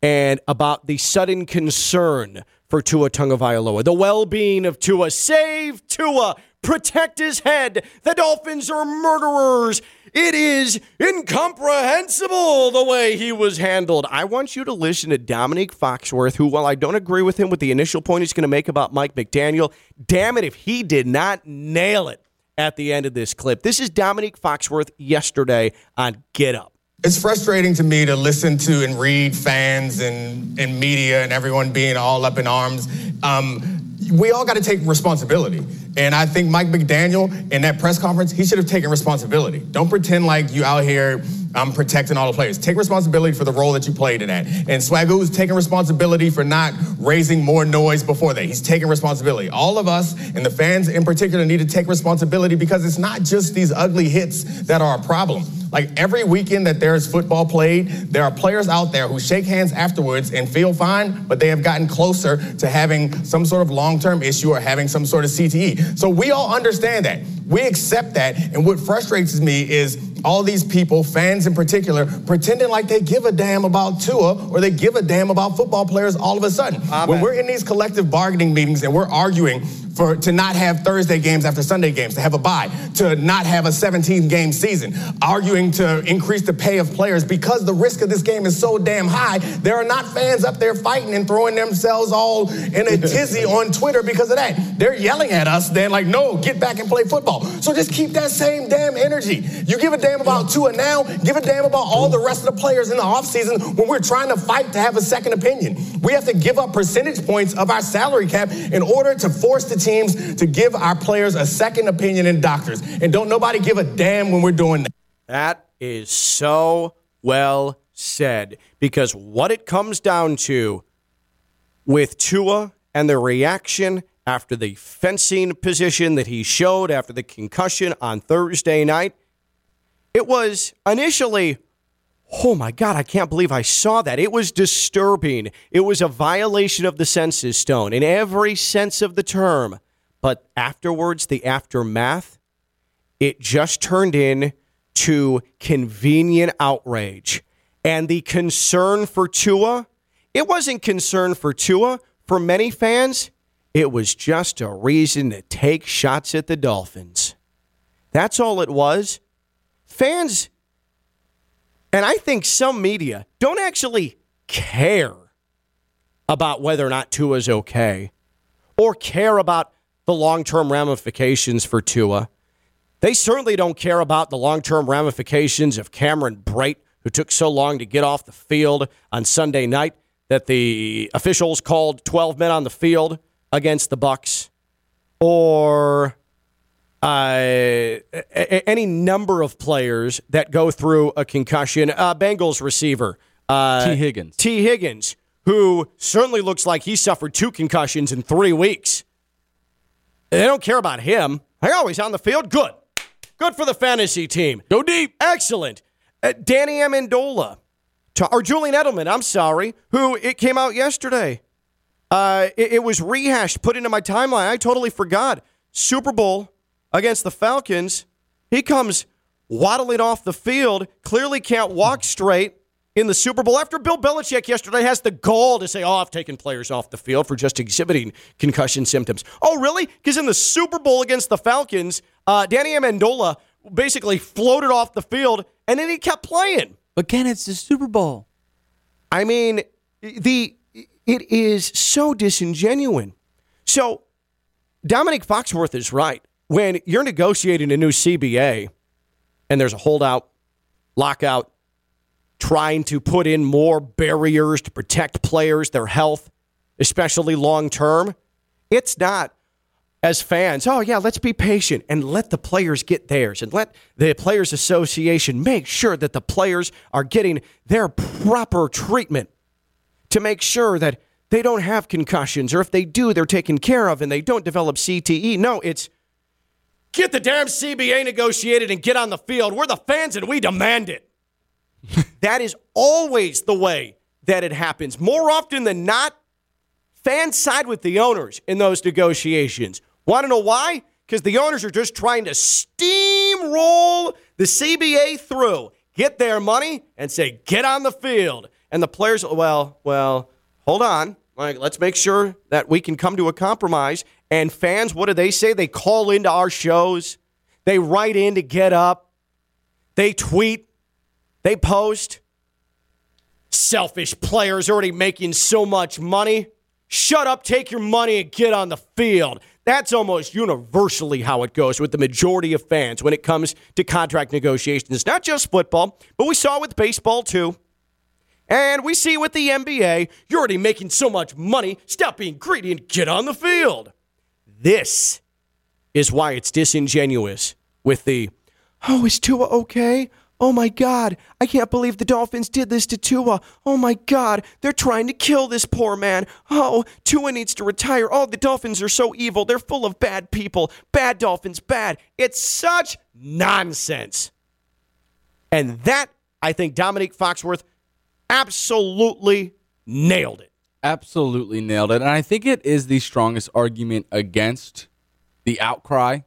and about the sudden concern for Tua Tagovailoa, the well-being of Tua. Save Tua, protect his head. The Dolphins are murderers. It is incomprehensible the way he was handled. I want you to listen to Domonique Foxworth, who, while I don't agree with him with the initial point he's going to make about Mike McDaniel, damn it if he did not nail it at the end of this clip. This is Domonique Foxworth yesterday on Get Up. It's frustrating to me to listen to and read fans and, and media and everyone being all up in arms. Um, we all got to take responsibility. And I think Mike McDaniel in that press conference, he should have taken responsibility. Don't pretend like you out here um, protecting all the players. Take responsibility for the role that you played in that. And Swagoo's taking responsibility for not raising more noise before that. He's taking responsibility. All of us and the fans in particular need to take responsibility because it's not just these ugly hits that are a problem. Like every weekend that there's football played, there are players out there who shake hands afterwards and feel fine, but they have gotten closer to having some sort of long term issue or having some sort of CTE. So we all understand that. We accept that. And what frustrates me is all these people, fans in particular, pretending like they give a damn about Tua or they give a damn about football players all of a sudden. Amen. When we're in these collective bargaining meetings and we're arguing for to not have Thursday games after Sunday games, to have a bye, to not have a 17 game season, arguing to increase the pay of players because the risk of this game is so damn high. There are not fans up there fighting and throwing themselves all in a tizzy on Twitter because of that. They're yelling at us then like, no, get back and play football. So just keep that same damn energy. You give a damn about Tua now, give a damn about all the rest of the players in the offseason when we're trying to fight to have a second opinion. We have to give up percentage points of our salary cap in order to force the teams to give our players a second opinion in doctors. And don't nobody give a damn when we're doing that. That is so well said because what it comes down to with Tua and the reaction after the fencing position that he showed after the concussion on Thursday night, it was initially, oh my God, I can't believe I saw that. It was disturbing. It was a violation of the census stone in every sense of the term. But afterwards, the aftermath, it just turned in to convenient outrage. And the concern for Tua, it wasn't concern for Tua. For many fans, it was just a reason to take shots at the Dolphins. That's all it was. Fans, and I think some media don't actually care about whether or not Tua's okay or care about the long term ramifications for Tua. They certainly don't care about the long term ramifications of Cameron Brate, who took so long to get off the field on Sunday night that the officials called 12 men on the field against the Bucks, or uh, any number of players that go through a concussion. Uh, Bengals receiver uh, Tee Higgins. Tee Higgins, who certainly looks like he suffered two concussions in three weeks. They don't care about him. I always on the field. Good. Good for the fantasy team. Go deep. Excellent. Uh, Danny Amendola, to, or Julian Edelman, I'm sorry, who it came out yesterday. Uh, it, it was rehashed, put into my timeline. I totally forgot. Super Bowl against the Falcons. He comes waddling off the field, clearly can't walk straight in the Super Bowl after Bill Belichick yesterday has the gall to say, oh, I've taken players off the field for just exhibiting concussion symptoms. Oh, really? Because in the Super Bowl against the Falcons, uh, Danny Amendola basically floated off the field and then he kept playing. But Ken, it's the Super Bowl. I mean, the it is so disingenuous. So Domonique Foxworth is right. When you're negotiating a new CBA and there's a holdout, lockout, trying to put in more barriers to protect players, their health, especially long term, it's not as fans, oh, yeah, let's be patient and let the players get theirs and let the Players Association make sure that the players are getting their proper treatment to make sure that they don't have concussions or if they do, they're taken care of and they don't develop CTE. No, it's get the damn CBA negotiated and get on the field. We're the fans and we demand it. that is always the way that it happens. More often than not, fans side with the owners in those negotiations. Want to know why? Because the owners are just trying to steamroll the CBA through, get their money, and say, get on the field. And the players, well, well, hold on. Like, let's make sure that we can come to a compromise. And fans, what do they say? They call into our shows. They write in to get up. They tweet, they post. Selfish players already making so much money. Shut up, take your money, and get on the field. That's almost universally how it goes with the majority of fans when it comes to contract negotiations. Not just football, but we saw with baseball too. And we see with the NBA, you're already making so much money. Stop being greedy and get on the field. This is why it's disingenuous with the, oh, is Tua okay? Oh my God, I can't believe the Dolphins did this to Tua. Oh my God, they're trying to kill this poor man. Oh, Tua needs to retire. Oh, the Dolphins are so evil. They're full of bad people. Bad Dolphins, bad. It's such nonsense. And that, I think Domonique Foxworth absolutely nailed it. Absolutely nailed it. And I think it is the strongest argument against the outcry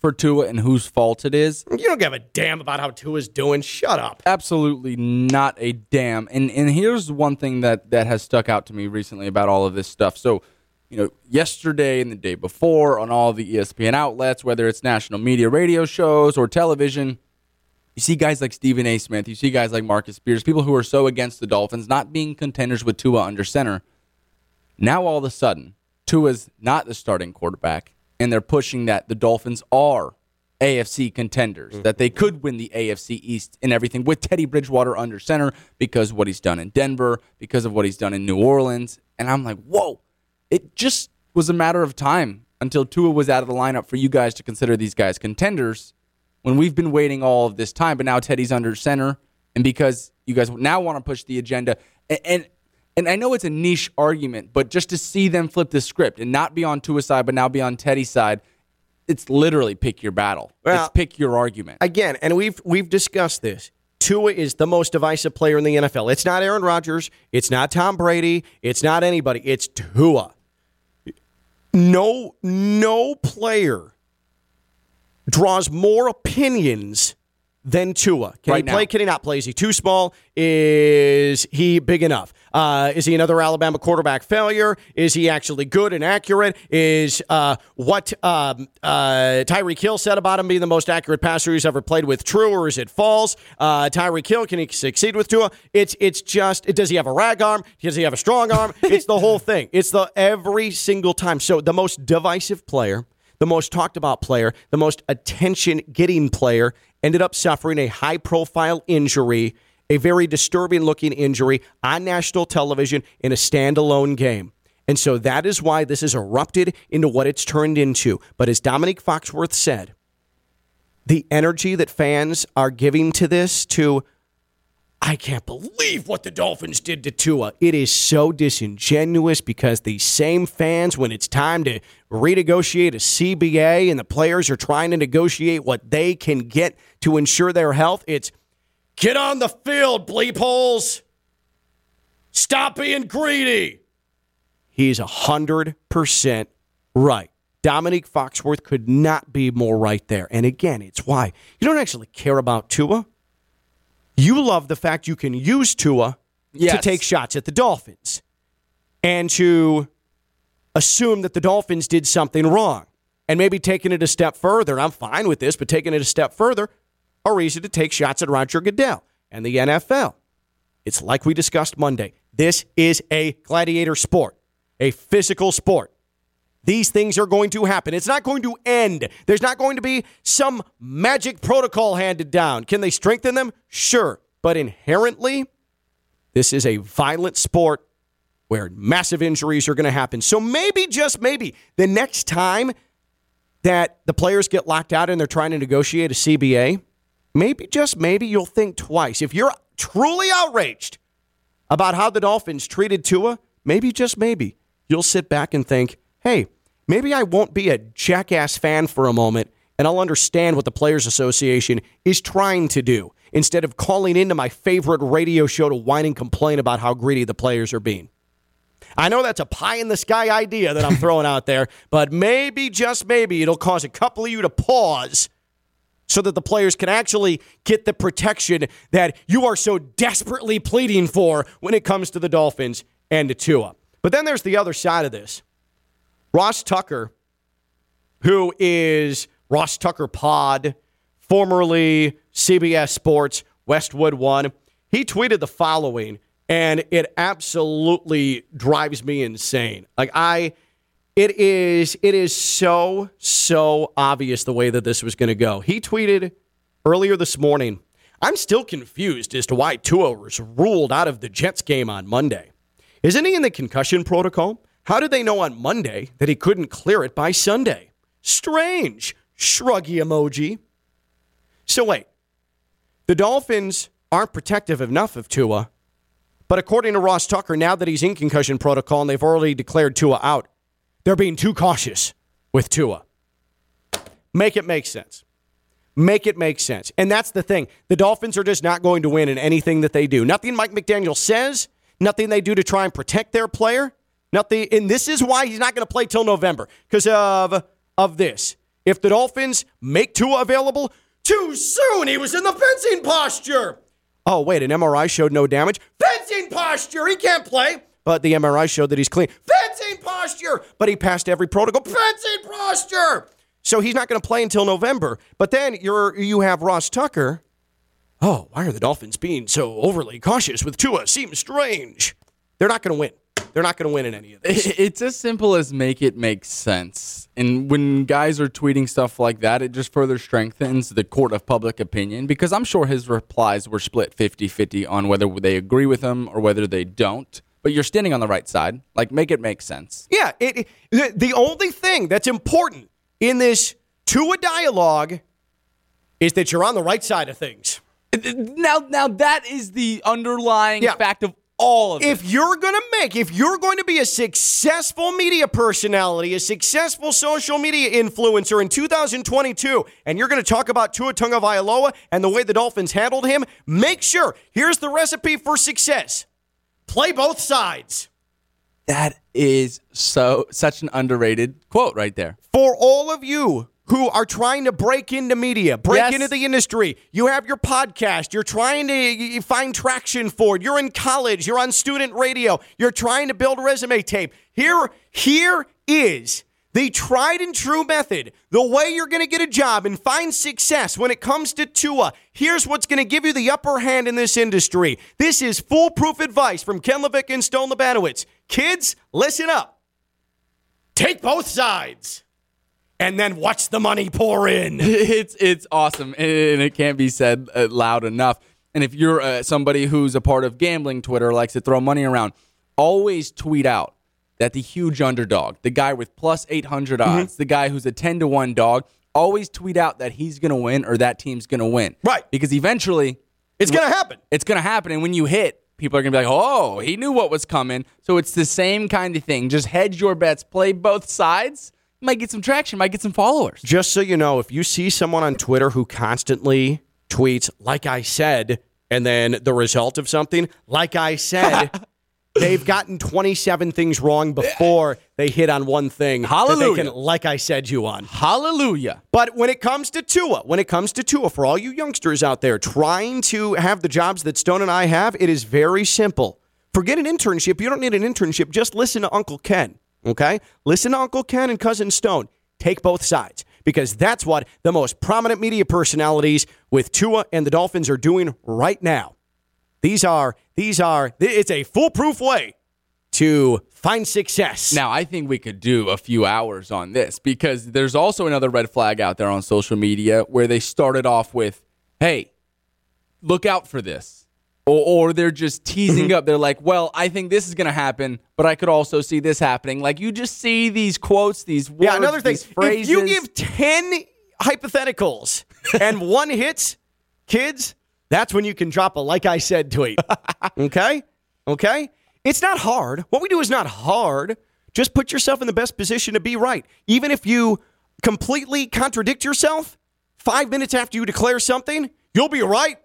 for Tua and whose fault it is. You don't give a damn about how Tua's doing. Shut up. Absolutely not a damn. And and here's one thing that that has stuck out to me recently about all of this stuff. So, you know, yesterday and the day before on all the ESPN outlets, whether it's national media radio shows or television, you see guys like Stephen A. Smith, you see guys like Marcus Spears, people who are so against the Dolphins not being contenders with Tua under center. Now all of a sudden, Tua's not the starting quarterback and they're pushing that the Dolphins are AFC contenders, mm-hmm. that they could win the AFC East and everything with Teddy Bridgewater under center because what he's done in Denver, because of what he's done in New Orleans. And I'm like, whoa, it just was a matter of time until Tua was out of the lineup for you guys to consider these guys contenders when we've been waiting all of this time. But now Teddy's under center. And because you guys now want to push the agenda, and, and and I know it's a niche argument, but just to see them flip the script and not be on Tua's side, but now be on Teddy's side, it's literally pick your battle. Well, it's pick your argument. Again, and we've we've discussed this. Tua is the most divisive player in the NFL. It's not Aaron Rodgers. It's not Tom Brady. It's not anybody. It's Tua. No, no player draws more opinions than Tua. Can right he play? Now. Can he not play? Is he too small? Is he big enough? Uh, is he another Alabama quarterback failure? Is he actually good and accurate? Is uh, what um, uh, Tyreek Hill said about him being the most accurate passer he's ever played with true, or is it false? Uh, Tyreek Hill can he succeed with Tua? It's it's just does he have a rag arm? Does he have a strong arm? it's the whole thing. It's the every single time. So the most divisive player the most talked about player, the most attention getting player, ended up suffering a high profile injury, a very disturbing looking injury on national television in a standalone game. And so that is why this has erupted into what it's turned into. But as Domonique Foxworth said, the energy that fans are giving to this, to I can't believe what the Dolphins did to Tua. It is so disingenuous because these same fans, when it's time to renegotiate a CBA and the players are trying to negotiate what they can get to ensure their health, it's get on the field, bleep holes. Stop being greedy. He's 100% right. Domonique Foxworth could not be more right there. And again, it's why you don't actually care about Tua. You love the fact you can use Tua yes. to take shots at the Dolphins and to assume that the Dolphins did something wrong. And maybe taking it a step further, I'm fine with this, but taking it a step further, a reason to take shots at Roger Goodell and the NFL. It's like we discussed Monday. This is a gladiator sport, a physical sport. These things are going to happen. It's not going to end. There's not going to be some magic protocol handed down. Can they strengthen them? Sure. But inherently, this is a violent sport where massive injuries are going to happen. So maybe, just maybe, the next time that the players get locked out and they're trying to negotiate a CBA, maybe, just maybe, you'll think twice. If you're truly outraged about how the Dolphins treated Tua, maybe, just maybe, you'll sit back and think, hey, maybe I won't be a jackass fan for a moment and I'll understand what the Players Association is trying to do instead of calling into my favorite radio show to whine and complain about how greedy the players are being. I know that's a pie in the sky idea that I'm throwing out there, but maybe, just maybe, it'll cause a couple of you to pause so that the players can actually get the protection that you are so desperately pleading for when it comes to the Dolphins and to Tua. But then there's the other side of this. Ross Tucker, who is Ross Tucker Pod, formerly CBS Sports, Westwood One. He tweeted the following, and it absolutely drives me insane. Like I it is it is so so obvious the way that this was going to go. He tweeted earlier this morning, "I'm still confused as to why Tua was ruled out of the Jets game on Monday. Isn't he in the concussion protocol? How did they know on Monday that he couldn't clear it by Sunday? Strange." Shruggy emoji. So wait. The Dolphins aren't protective enough of Tua. But according to Ross Tucker, now that he's in concussion protocol and they've already declared Tua out, they're being too cautious with Tua. Make it make sense. Make it make sense. And that's the thing. The Dolphins are just not going to win in anything that they do. Nothing Mike McDaniel says, nothing they do to try and protect their player. Nothing and this is why he's not going to play till November because of of this. If the Dolphins make Tua available too soon, he was in the fencing posture. Oh, wait, an MRI showed no damage. Fencing posture, he can't play. But the MRI showed that he's clean. Fencing posture, but he passed every protocol. Fencing posture. So he's not going to play until November. But then you're you have Ross Tucker. Oh, why are the Dolphins being so overly cautious with Tua? Seems strange. They're not going to win. They're not going to win in any of this. It's as simple as make it make sense. And when guys are tweeting stuff like that, it just further strengthens the court of public opinion because I'm sure his replies were split 50 50 on whether they agree with him or whether they don't. But you're standing on the right side. Like, make it make sense. Yeah, it, it, the only thing that's important in this to a dialogue is that you're on the right side of things. Now, now that is the underlying Yeah. fact of all of If it. you're going to make, if you're going to be a successful media personality, a successful social media influencer in 2022, and you're going to talk about Tua Tagovailoa and the way the Dolphins handled him, make sure, here's the recipe for success. Play both sides. That is so such an underrated quote right there. for all of you who are trying to break into media, break Yes. into the industry, you have your podcast, you're trying to find traction for it, you're in college, you're on student radio, you're trying to build resume tape. Here, here is the tried and true method, the way you're going to get a job and find success when it comes to Tua. Here's what's going to give you the upper hand in this industry. This is foolproof advice from Ken LaVicka and Stone Lebanowitz. Kids, listen up. Take both sides and then watch the money pour in. it's it's awesome and it can't be said uh, loud enough and if you're uh, somebody who's a part of gambling twitter likes to throw money around always tweet out that the huge underdog the guy with plus 800 Mm-hmm. odds the guy who's a 10 to 1 dog always tweet out that he's going to win or that team's going to win Right. because eventually It's going to happen. it's going to happen. And when you hit, people are going to be like, oh, he knew what was coming. So it's the same kind of thing. Just hedge your bets, play both sides. Might get some traction, might get some followers. Just so you know, if you see someone on Twitter who constantly tweets, like I said, and then the result of something, like I said, they've gotten 27 things wrong before they hit on one thing Hallelujah. can, like I said, you on. Hallelujah. But when it comes to Tua, when it comes to Tua, for all you youngsters out there trying to have the jobs that Stone and I have, it is very simple. Forget an internship. You don't need an internship. Just listen to Uncle Ken. Okay? Listen to Uncle Ken and Cousin Stone. Take both sides because that's what the most prominent media personalities with Tua and the Dolphins are doing right now. These are, these are, it's a foolproof way to find success. Now, I think we could do a few hours on this because there's also another red flag out there on social media where they started off with, hey, look out for this. Or, or they're just teasing mm-hmm. up. They're like, well, I think this is going to happen, but I could also see this happening. Like, you just see these quotes, these words, Yeah, another thing. these phrases. If you give 10 hypotheticals and one hits, kids, that's when you can drop a like I said tweet. okay? Okay? It's not hard. What we do is not hard. Just put yourself in the best position to be right. Even if you completely contradict yourself, five minutes after you declare something, you'll be right.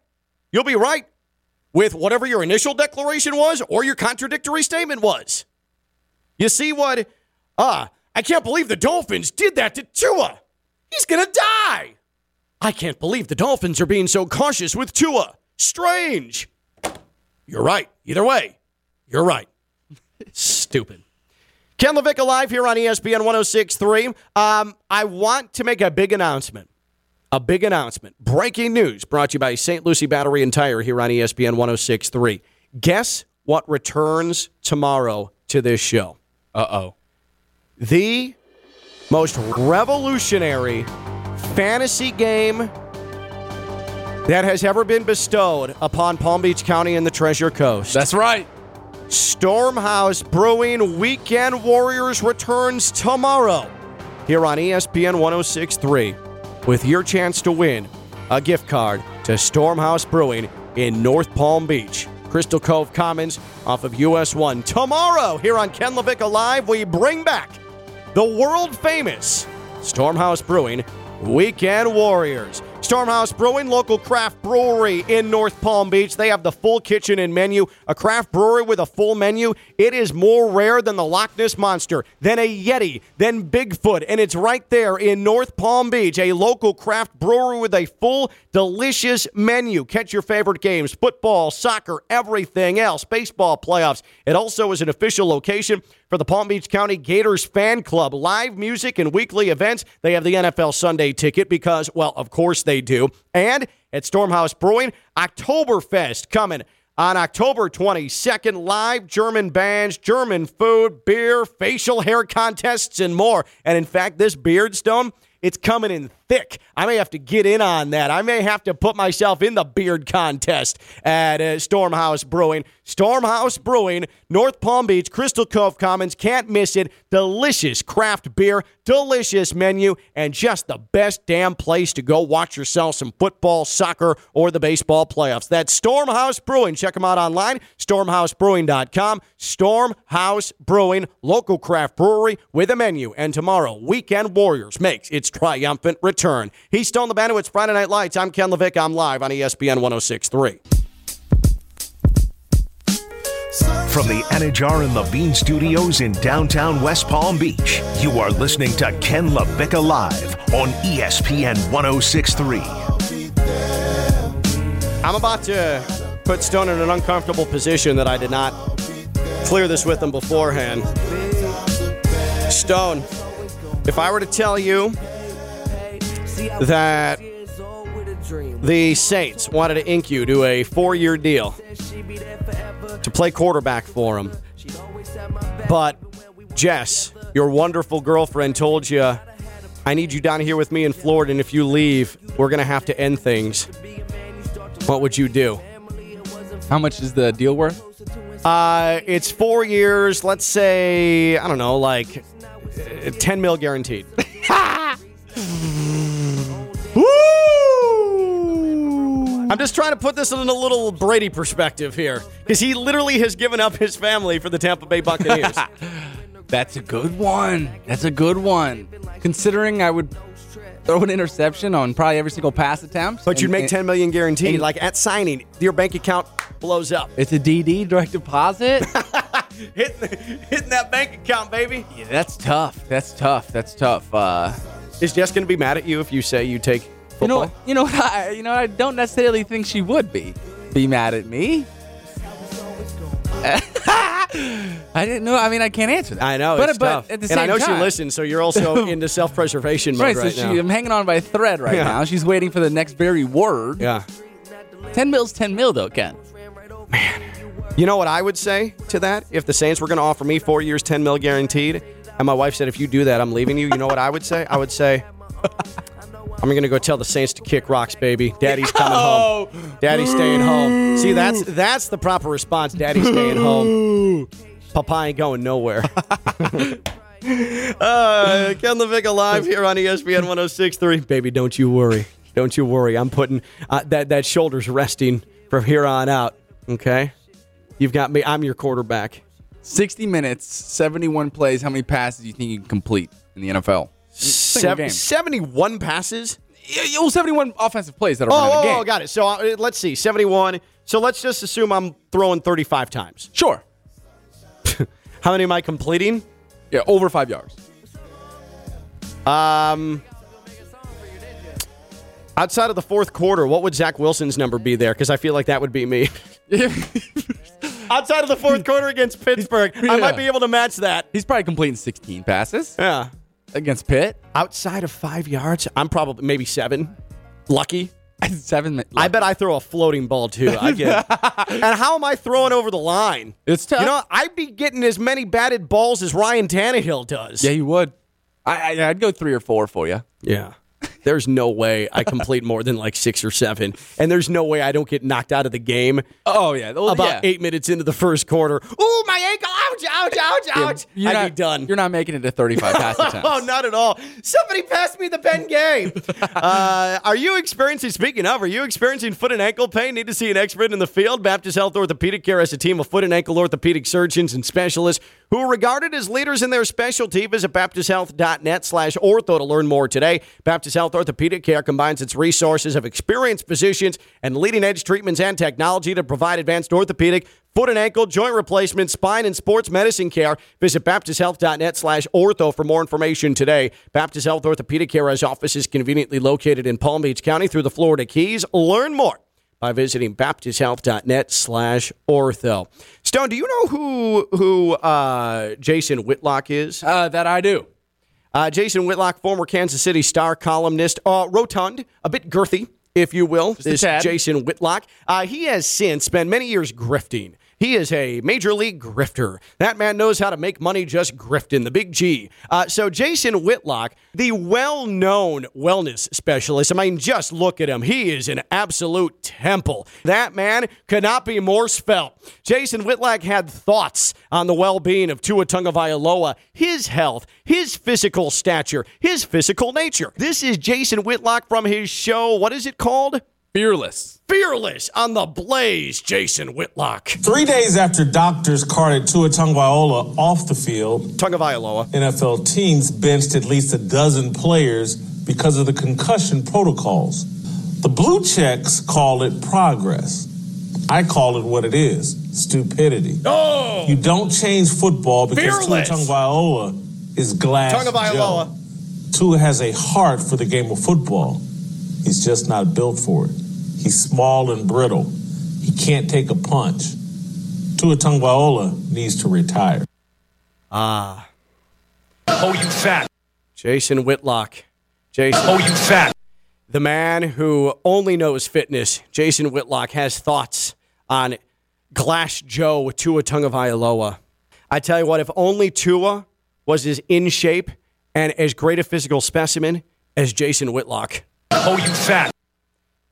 You'll be right with whatever your initial declaration was or your contradictory statement was. You see what? Ah, I can't believe the Dolphins did that to Tua. He's gonna die. I can't believe the Dolphins are being so cautious with Tua. Strange. You're right. Either way, you're right. Stupid. Ken LaVicka alive here on ESPN 1063. Um, I want to make a big announcement. A big announcement. Breaking news brought to you by St. Lucie Battery and Tire here on ESPN 1063. Guess what returns tomorrow to this show? Uh oh. The most revolutionary fantasy game that has ever been bestowed upon Palm Beach County and the Treasure Coast. That's right. Stormhouse Brewing Weekend Warriors returns tomorrow here on ESPN 1063 with your chance to win a gift card to Stormhouse Brewing in North Palm Beach. Crystal Cove Commons off of US 1. Tomorrow here on Ken LaVicka Live, we bring back the world famous Stormhouse Brewing Weekend Warriors. Stormhouse Brewing, local craft brewery in North Palm Beach. They have the full kitchen and menu. A craft brewery with a full menu. It is more rare than the Loch Ness Monster, than a Yeti, than Bigfoot. And it's right there in North Palm Beach. A local craft brewery with a full, delicious menu. Catch your favorite games football, soccer, everything else, baseball playoffs. It also is an official location for the Palm Beach County Gators fan club. Live music and weekly events. They have the NFL Sunday ticket because, well, of course they do. And at Stormhouse Brewing, Oktoberfest coming on October 22nd. Live German bands, German food, beer, facial hair contests, and more. And in fact, this beard stone. It's coming in thick. I may have to get in on that. I may have to put myself in the beard contest at uh, Stormhouse Brewing. Stormhouse Brewing, North Palm Beach, Crystal Cove Commons. Can't miss it. Delicious craft beer, delicious menu, and just the best damn place to go watch yourself some football, soccer, or the baseball playoffs. That's Stormhouse Brewing. Check them out online, stormhousebrewing.com. Stormhouse Brewing, local craft brewery with a menu. And tomorrow, Weekend Warriors makes its triumphant return. He's Stone the Bandit. It's Friday Night Lights. I'm Ken LaVicka. I'm live on ESPN 1063. From the Anidjar and Levine studios in downtown West Palm Beach, you are listening to Ken LaVicka Live on ESPN 1063. I'm about to put Stone in an uncomfortable position that I did not clear this with him beforehand. Stone, if I were to tell you that the Saints wanted to ink you to a four year deal to play quarterback for them, but Jess, your wonderful girlfriend, told you, I need you down here with me in Florida, and if you leave, we're going to have to end things. What would you do? How much is the deal worth? Uh, it's four years. Let's say I don't know, like uh, ten mil guaranteed. Woo! I'm just trying to put this in a little Brady perspective here, because he literally has given up his family for the Tampa Bay Buccaneers. That's a good one. That's a good one. Considering I would throw an interception on probably every single pass attempt. but you'd make and- ten million guaranteed. and- like at signing, your bank account blows up. It's a DD, direct deposit. hitting, hitting that bank account, baby. yeah, that's tough. That's tough. That's tough. Uh, Is Jess going to be mad at you if you say you take football? you know, you know, what I, you know, I don't necessarily think she would be be mad at me. I didn't know. I mean, I can't answer that. I know, but it's but tough. at the and same I know time, she listens, so you're also into self-preservation mode Right, right, so now. she, I'm hanging on by a thread right Yeah. now. She's waiting for the next very word. yeah. 10 mil's 10 mil, though, Ken. Man, you know what I would say to that? If the Saints were going to offer me four years, 10 mil guaranteed, and my wife said, if you do that, I'm leaving you, you know what I would say? I would say, I'm going to go tell the Saints to kick rocks, baby. Daddy's coming Oh. home. Daddy's staying home. See, that's that's the proper response. Daddy's staying home. Papa ain't going nowhere. uh, Ken LaVicka live here on ESPN 1063. Baby, don't you worry. Don't you worry. I'm putting uh, that, that shoulder's resting from here on out. Okay? You've got me. I'm your quarterback. 60 minutes, 71 plays. How many passes do you think you can complete in the NFL? Single game. 71 passes? Yeah, yeah, well, 71 offensive plays that are Oh, running a oh, game. oh, got it. So uh, let's see. 71. So let's just assume I'm throwing 35 times. Sure. How many am I completing? Yeah, over five yards. Um, outside of the fourth quarter, what would Zach Wilson's number be there? Because I feel like that would be me. outside of the fourth quarter against Pittsburgh, I might be able to match that. He's probably completing 16 passes Yeah. against Pitt. Outside of five yards, I'm probably maybe seven. Lucky. Seven. mi- I bet I throw a floating ball too. I get. and how am I throwing over the line? It's tough. You know, I'd be getting as many batted balls as Ryan Tannehill does. Yeah, you would. I, I I'd go three or four for you. Yeah. There's no way I complete more than like six or seven. And there's no way I don't get knocked out of the game Oh yeah, well, about yeah. eight minutes into the first quarter. Ooh, my ankle. Ouch, ouch, ouch, ouch. You're I'd not, be done. You're not making it to 35 pass attempts. Oh, not at all. Somebody pass me the pen game. uh, are you experiencing, speaking of, are you experiencing foot and ankle pain? Need to see an expert in the field? Baptist Health Orthopedic Care has a team of foot and ankle orthopedic surgeons and specialists who are regarded as leaders in their specialty. Visit baptisthealth.net slash ortho to learn more today. Baptist Health Orthopedic Care combines its resources of experienced physicians and leading edge treatments and technology to provide advanced orthopedic, foot and ankle, joint replacement, spine, and sports medicine care. Visit baptisthealth.net slash ortho for more information today. Baptist Health Orthopedic Care has offices conveniently located in Palm Beach County through the Florida Keys. Learn more by visiting baptisthealth.net slash ortho. Stone, do you know who who uh, Jason Whitlock is? Uh, that I do. Uh, Jason Whitlock, former Kansas City Star columnist, uh, rotund, a bit girthy, if you will. a is. Jason Whitlock. Uh, he has since spent many years grifting. He is a major league grifter. That man knows how to make money just grifting, the big G. Uh, so, Jason Whitlock, the well known wellness specialist, I mean, just look at him. He is an absolute temple. That man could not be more spelt. Jason Whitlock had thoughts on the well being of Tua Tagovailoa, his health, his physical stature, his physical nature. This is Jason Whitlock from his show. What is it called? Fearless. Fearless on the Blaze, Jason Whitlock. Three days after doctors carted Tua Tagovailoa off the field, Tagovailoa. NFL teams benched at least a dozen players because of the concussion protocols. The Blue Checks call it progress. I call it what it is stupidity. Oh! You don't change football because Fearless. Tua Tagovailoa is glass Tagovailoa. Joe. Tua has a heart for the game of football. He's just not built for it. He's small and brittle. He can't take a punch. Tua Tagovailoa needs to retire. Ah, Oh, you fat. Jason Whitlock. Jason. Oh, you fat. The man who only knows fitness, Jason Whitlock, has thoughts on Glass Joe Tua Tagovailoa. I tell you what, if only Tua was as in shape and as great a physical specimen as Jason Whitlock. Oh, you fat.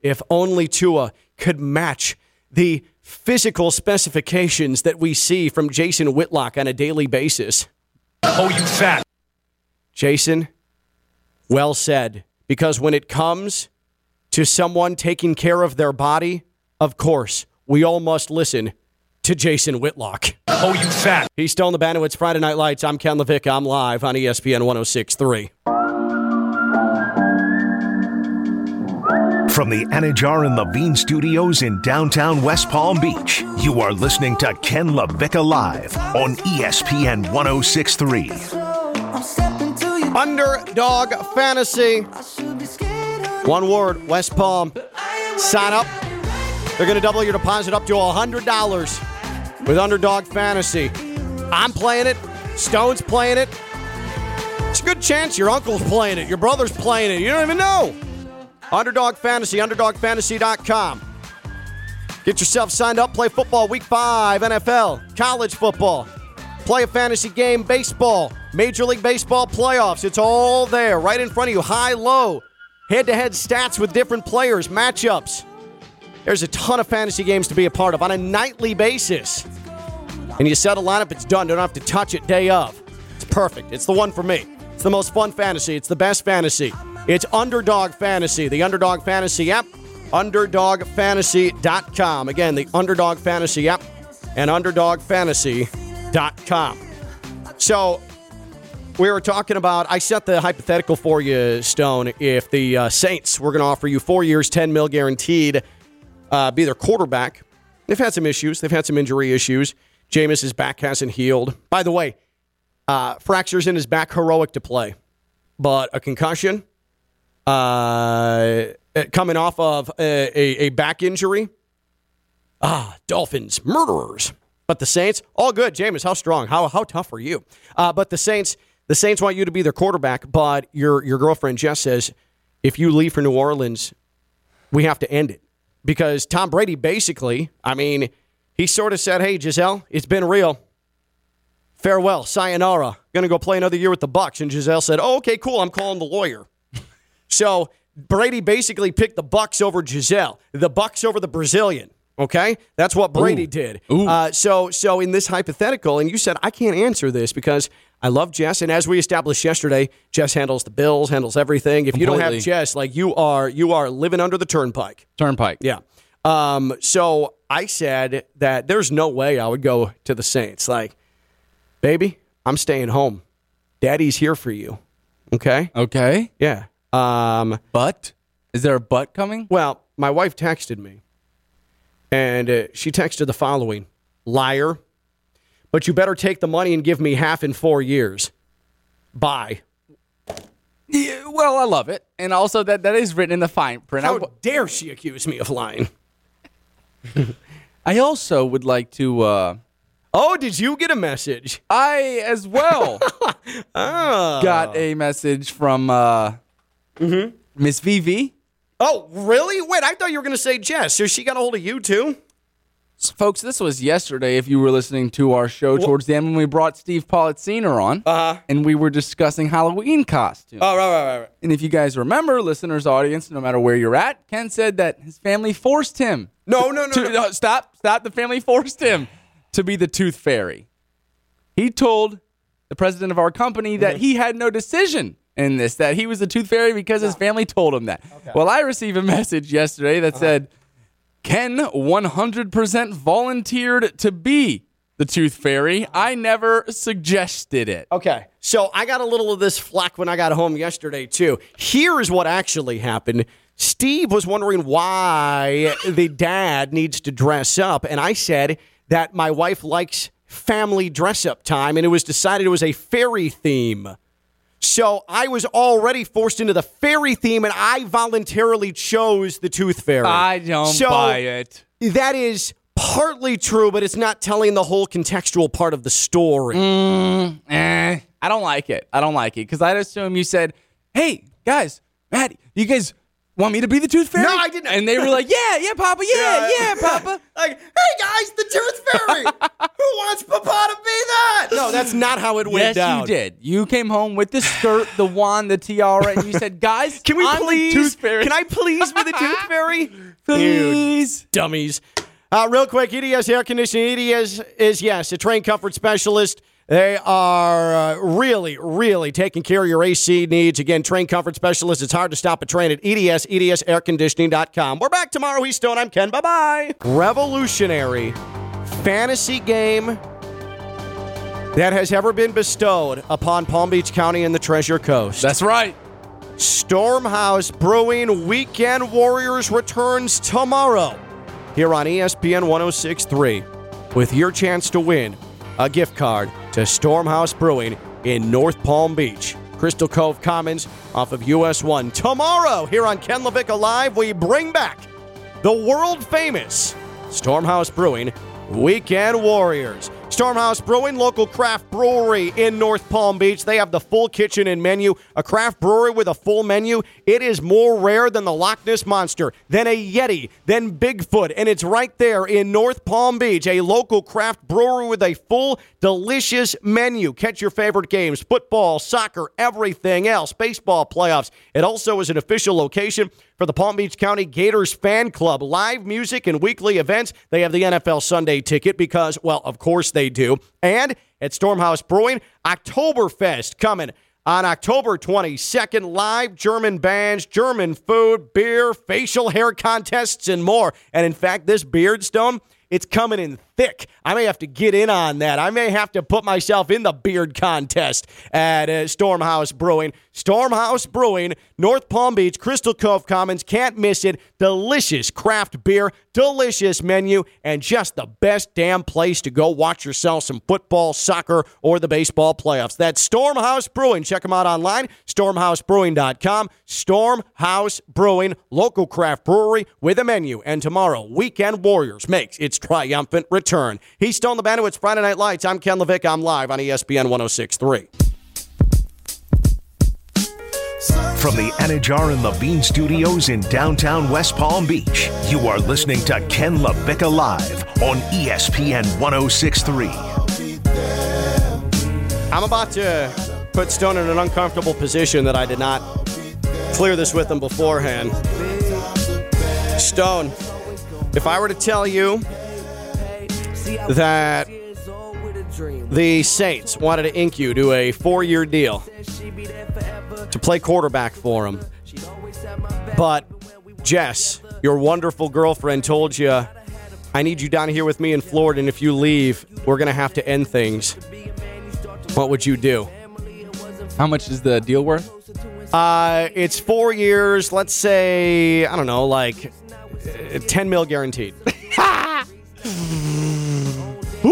If only Tua could match the physical specifications that we see from Jason Whitlock on a daily basis. Oh, you fat. Jason, well said. Because when it comes to someone taking care of their body, of course, we all must listen to Jason Whitlock. Oh, you fat. He's still in the band. It's Friday Night Lights. I'm Ken LaVicka. I'm live on ESPN 1063. From the Anidjar and Levine studios in downtown West Palm Beach, you are listening to Ken LaVicka Live on ESPN 1063. Underdog Fantasy. One word, West Palm. Sign up. They're going to double your deposit up to $100 with Underdog Fantasy. I'm playing it. Stone's playing it. It's a good chance your uncle's playing it. Your brother's playing it. You don't even know. Underdog Fantasy, underdogfantasy.com. Get yourself signed up. Play football week five, NFL, college football. Play a fantasy game, baseball, Major League Baseball playoffs. It's all there, right in front of you. High, low, head to head stats with different players, matchups. There's a ton of fantasy games to be a part of on a nightly basis. And you set a lineup, it's done. Don't have to touch it day of. It's perfect. It's the one for me. It's the most fun fantasy. It's the best fantasy. It's Underdog Fantasy, the Underdog Fantasy app, underdogfantasy.com. Again, the Underdog Fantasy app and underdogfantasy.com. So, we were talking about, I set the hypothetical for you, Stone. If the uh, Saints were going to offer you four years, 10 mil guaranteed, uh, be their quarterback. They've had some issues. They've had some injury issues. Jameis's back hasn't healed. By the way, uh, fractures in his back, heroic to play. But a concussion, uh, coming off of a, a, a back injury, ah, Dolphins, murderers. But the Saints, all good. Jameis, how strong? How, how tough are you? Uh, but the Saints, the Saints want you to be their quarterback, but your, your girlfriend, Jess, says if you leave for New Orleans, we have to end it because Tom Brady basically, I mean, he sort of said, "Hey, Gisele, it's been real. Farewell, sayonara. Going to go play another year with the Bucks." And Gisele said, "Oh, okay, cool. I'm calling the lawyer." So Brady basically picked the Bucks over Gisele, the Bucks over the Brazilian. Okay, that's what Brady Ooh. did. Ooh. Uh, so, so in this hypothetical, and you said I can't answer this because I love Jess, and as we established yesterday, Jess handles the bills, handles everything. If you don't have Jess, like you are, you are living under the turnpike. Turnpike. Yeah. Um, so I said that there's no way I would go to the Saints. Like, baby, I'm staying home. Daddy's here for you. Okay. Okay. Yeah. Um, But is there a but coming? well, my wife texted me, and uh, she texted the following liar, but you better take the money and give me half in four years. Bye. Yeah, well, I love it, and also that that is written in the fine print. How dare she accuse me of lying? I also would like to. Uh, Oh, did you get a message? I as well Oh. got a message from uh, Mm-hmm. Miss VV. Oh, really? Wait, I thought you were going to say Jess. So she got a hold of you too? Folks, this was yesterday. If you were listening to our show towards the end when we brought Steve Politziner on, Uh-huh. and we were discussing Halloween costumes. Oh, right, right, right, right. And if you guys remember, listeners, audience, no matter where you're at, Ken said that his family forced him. No, no, no, to, no. stop, stop. The family forced him to be the tooth fairy. He told the president of our company that he had no decision in this, that he was the tooth fairy because his family told him that. Well, I received a message yesterday that uh-huh. said, Ken 100% volunteered to be the tooth fairy. I never suggested it. Okay. So I got a little of this flack when I got home yesterday, too. Here is what actually happened. Steve was wondering why the dad needs to dress up. And I said that my wife likes family dress up time, and it was decided it was a fairy theme. So I was already forced into the fairy theme, and I voluntarily chose the tooth fairy. I don't So buy it. That is partly true, but it's not telling the whole contextual part of the story. Eh, I don't like it. I don't like it because I'd assume you said, "Hey guys, Matt, you guys want me to be the tooth fairy?" No, I didn't. And they were like, "Yeah, yeah, Papa, yeah, yeah, Papa." Like, hey guys, the tooth fairy. Who wants Papa to be that? No, that's not how it went yes, down. you did. You came home with the skirt, the wand, the tiara, and you said, "Guys, Can we I'm the please? tooth fairy? Can I please be the tooth fairy? please?" dummies. Uh, real quick, EDS Air Conditioning. EDS is, yes, a trained comfort specialist. They are uh, really, really taking care of your AC needs. Again, trained comfort specialist. It's hard to stop a train at EDS, EDSairconditioning.com. We're back tomorrow. He's Stone. I'm Ken. Bye bye. Revolutionary fantasy game that has ever been bestowed upon Palm Beach County and the Treasure Coast. That's right. Stormhouse Brewing Weekend Warriors returns tomorrow here on ESPN 1063 with your chance to win a gift card to Stormhouse Brewing in North Palm Beach. Crystal Cove Commons off of US 1. Tomorrow here on Ken LaVicka Live, we bring back the world famous Stormhouse Brewing Weekend Warriors. Stormhouse Brewing, local craft brewery in North Palm Beach. They have the full kitchen and menu. A craft brewery with a full menu. It is more rare than the Loch Ness Monster, than a Yeti, than Bigfoot. And it's right there in North Palm Beach. A local craft brewery with a full, delicious menu. Catch your favorite games football, soccer, everything else, baseball playoffs. It also is an official location for the Palm Beach County Gators fan club. Live music and weekly events. They have the NFL Sunday ticket because, well, of course they do. And at Stormhouse Brewing, Oktoberfest coming on October 22nd. Live German bands, German food, beer, facial hair contests, and more. And in fact, this beard stone. It's coming in thick. I may have to get in on that. I may have to put myself in the beard contest at uh, Stormhouse Brewing. Stormhouse Brewing, North Palm Beach, Crystal Cove Commons. Can't miss it. Delicious craft beer, delicious menu, and just the best damn place to go watch yourself some football, soccer, or the baseball playoffs. That's Stormhouse Brewing. Check them out online, stormhousebrewing.com. Stormhouse Brewing, local craft brewery with a menu. And tomorrow, Weekend Warriors makes its triumphant return. He's Stone the Bandit. It's Friday Night Lights. I'm Ken LaVicka. I'm live on ESPN 1063. From the Anidjar and the Levine Studios in downtown West Palm Beach, you are listening to Ken LaVicka Live on ESPN 1063. I'm about to put Stone in an uncomfortable position that I did not clear this with him beforehand. Stone, if I were to tell you that the Saints wanted to ink you to a four year deal to play quarterback for them, but Jess, your wonderful girlfriend, told you, I need you down here with me in Florida, and if you leave, we're going to have to end things. What would you do? How much is the deal worth? Uh, it's four years. Let's say I don't know, like uh, ten mil guaranteed. Woo!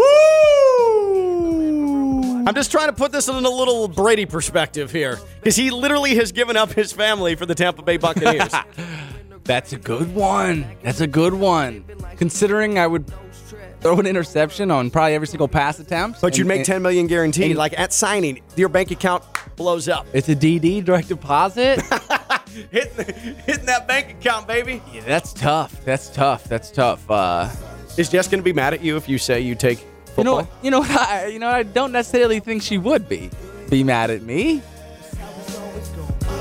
I'm just trying to put this in a little Brady perspective here, because he literally has given up his family for the Tampa Bay Buccaneers. That's a good one. That's a good one. Considering I would throw an interception on probably every single pass attempt. but you'd make and- ten million guaranteed. and- like at signing, your bank account blows up. It's a DD, direct deposit. hitting, hitting that bank account, baby. yeah, that's tough. That's tough. That's tough. Uh, Is Jess going to be mad at you if you say you take football? you know, you know, I, you know, I don't necessarily think she would be be mad at me.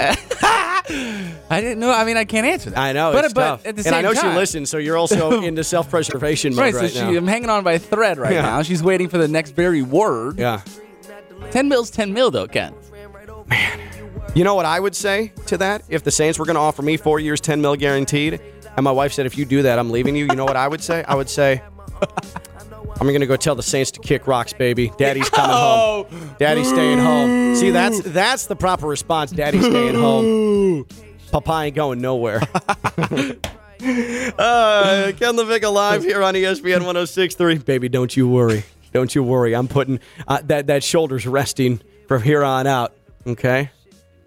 I didn't know. I mean, I can't answer that. I know, but it's but tough. at the and same I know time, she listens, so you're also into self-preservation mode Right, right, so now. she, I'm hanging on by a thread right Yeah. now. She's waiting for the next very word. yeah. Ten mil's ten mil though, Ken. Man, you know what I would say to that? If the Saints were going to offer me four years, 10 mil guaranteed, and my wife said, if you do that, I'm leaving you, you know what I would say? I would say, I'm going to go tell the Saints to kick rocks, baby. Daddy's coming Oh. home. Daddy's staying home. See, that's that's the proper response. Daddy's staying home. Papa ain't going nowhere. uh, Ken LaVicka live here on ESPN 106.3. Baby, don't you worry. Don't you worry. I'm putting uh, that that shoulder's resting from here on out. Okay,